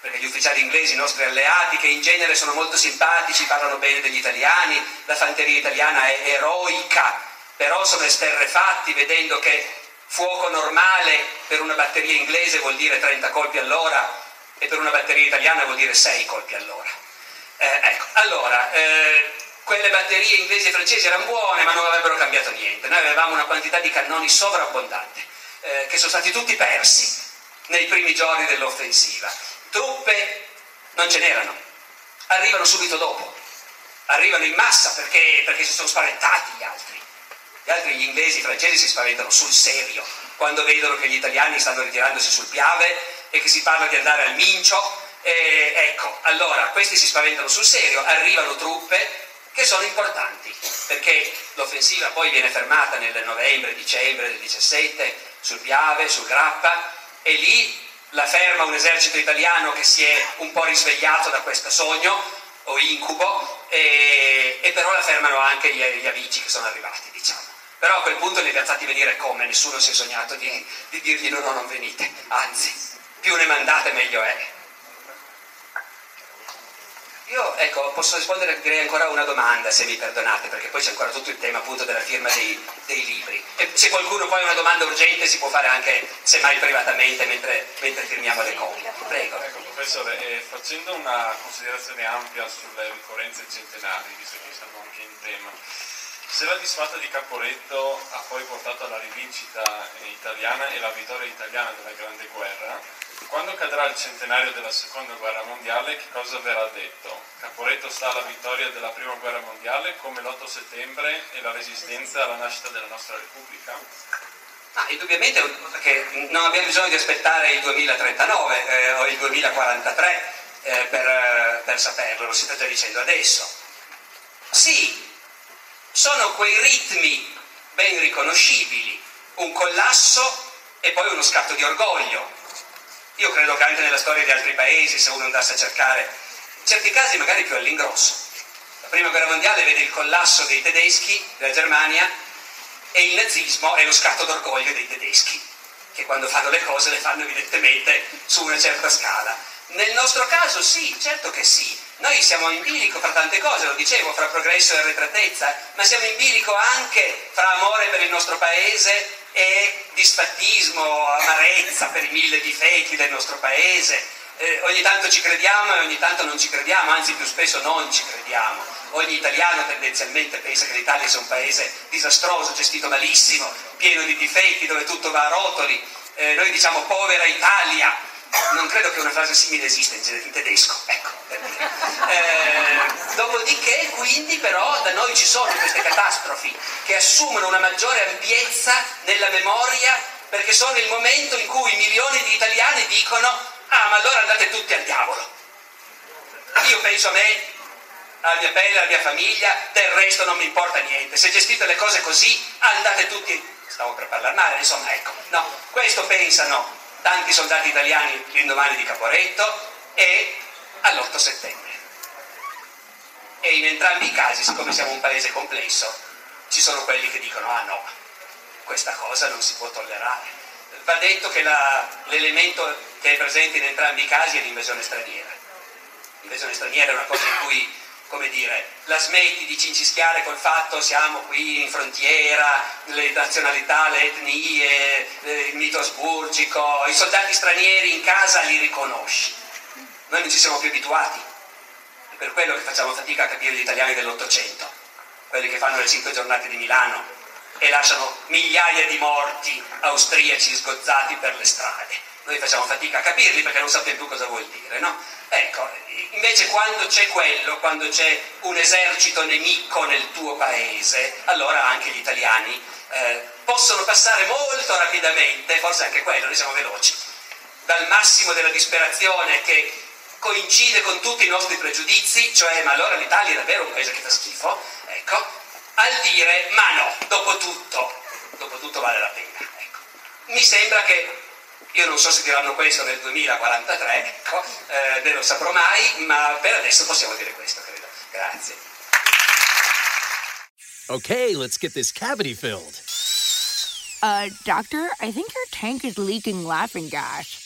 B: perché gli ufficiali inglesi, i nostri alleati, che in genere sono molto simpatici, parlano bene degli italiani, la fanteria italiana è eroica, però sono esterrefatti vedendo che fuoco normale per una batteria inglese vuol dire 30 colpi all'ora e per una batteria italiana vuol dire 6 colpi all'ora. Eh, ecco, allora, eh, quelle batterie inglesi e francesi erano buone ma non avrebbero cambiato niente, noi avevamo una quantità di cannoni sovrabbondante eh, che sono stati tutti persi nei primi giorni dell'offensiva. Truppe non ce n'erano, arrivano subito dopo, arrivano in massa perché, perché si sono spaventati gli altri. Gli altri, gli inglesi, i francesi si spaventano sul serio quando vedono che gli italiani stanno ritirandosi sul Piave e che si parla di andare al Mincio E, ecco, allora questi si spaventano sul serio, arrivano truppe che sono importanti, perché l'offensiva poi viene fermata nel novembre, dicembre del 17 sul Piave, sul Grappa, e lì la ferma un esercito italiano che si è un po' risvegliato da questo sogno o incubo, e, e però la fermano anche gli, gli amici che sono arrivati, diciamo. Però a quel punto li abbiamo fatti venire come, nessuno si è sognato di, di dirgli no, no, non venite, anzi, più ne mandate meglio è. Io, ecco, posso rispondere ancora a una domanda, se mi perdonate, perché poi c'è ancora tutto il tema appunto della firma dei, dei libri. E se qualcuno poi ha una domanda urgente si può fare anche, semmai privatamente, mentre, mentre firmiamo le copie. Prego.
G: Ecco, professore, eh, facendo una considerazione ampia sulle ricorrenze centenari, visto che siamo anche in tema, se la disfatta di Caporetto ha poi portato alla rivincita italiana e la vittoria italiana della Grande Guerra, quando cadrà il centenario della Seconda Guerra Mondiale, che cosa verrà detto? Caporetto sta alla vittoria della Prima Guerra Mondiale come l'8 settembre e la resistenza alla nascita della nostra Repubblica?
B: Ah, indubbiamente perché non abbiamo bisogno di aspettare il 2039 eh, o il 2043 eh, per, per saperlo, lo si sta già dicendo adesso. Sì, sono quei ritmi ben riconoscibili, un collasso e poi uno scatto di orgoglio. Io credo che anche nella storia di altri paesi, se uno andasse a cercare, in certi casi magari più all'ingrosso. La prima guerra mondiale vede il collasso dei tedeschi, della Germania, e il nazismo è lo scatto d'orgoglio dei tedeschi, che quando fanno le cose le fanno evidentemente su una certa scala. Nel nostro caso sì, certo che sì, noi siamo in bilico fra tante cose, lo dicevo, fra progresso e arretratezza, ma siamo in bilico anche fra amore per il nostro paese e disfattismo, amarezza per i mille difetti del nostro paese. Eh, ogni tanto ci crediamo e ogni tanto non ci crediamo, anzi più spesso non ci crediamo. Ogni italiano tendenzialmente pensa che l'Italia sia un paese disastroso, gestito malissimo, pieno di difetti, dove tutto va a rotoli. Eh, noi diciamo povera Italia, non credo che una frase simile esista in, tedesco, ecco. Eh, dopodiché, quindi, però, da noi ci sono queste catastrofi che assumono una maggiore ampiezza nella memoria perché sono il momento in cui milioni di italiani dicono ah, ma allora andate tutti al diavolo. Io penso a me, alla mia pelle, alla mia famiglia, del resto non mi importa niente. Se gestite le cose così, andate tutti... Stavo per parlare male, insomma, ecco. No, questo pensano tanti soldati italiani l'indomani di Caporetto e all'8 settembre. E in entrambi i casi, siccome siamo un paese complesso, ci sono quelli che dicono ah no, questa cosa non si può tollerare. Va detto che la, l'elemento che è presente in entrambi i casi è l'invasione straniera. L'invasione straniera è una cosa in cui come dire, la smetti di cincischiare col fatto siamo qui in frontiera, le nazionalità, le etnie, il mito asburgico, i soldati stranieri in casa li riconosci. Noi non ci siamo più abituati, è per quello che facciamo fatica a capire gli italiani dell'Ottocento, quelli che fanno le cinque giornate di Milano e lasciano migliaia di morti austriaci sgozzati per le strade. Noi facciamo fatica a capirli perché non sappiamo più cosa vuol dire, no? Ecco, invece quando c'è quello, quando c'è un esercito nemico nel tuo paese, allora anche gli italiani eh, possono passare molto rapidamente, forse anche quello, noi siamo veloci, dal massimo della disperazione che coincide con tutti i nostri pregiudizi, cioè ma allora l'Italia è davvero un paese che fa schifo, ecco, al dire ma no, dopo tutto, dopo tutto vale la pena. Ecco. Mi sembra che io non so se diranno questo nel 2043, ecco, eh, ne lo saprò mai, ma per adesso possiamo dire questo, credo. Grazie.
H: Okay, let's get this cavity filled.
I: Uh, doctor, I think your tank is leaking laughing gas.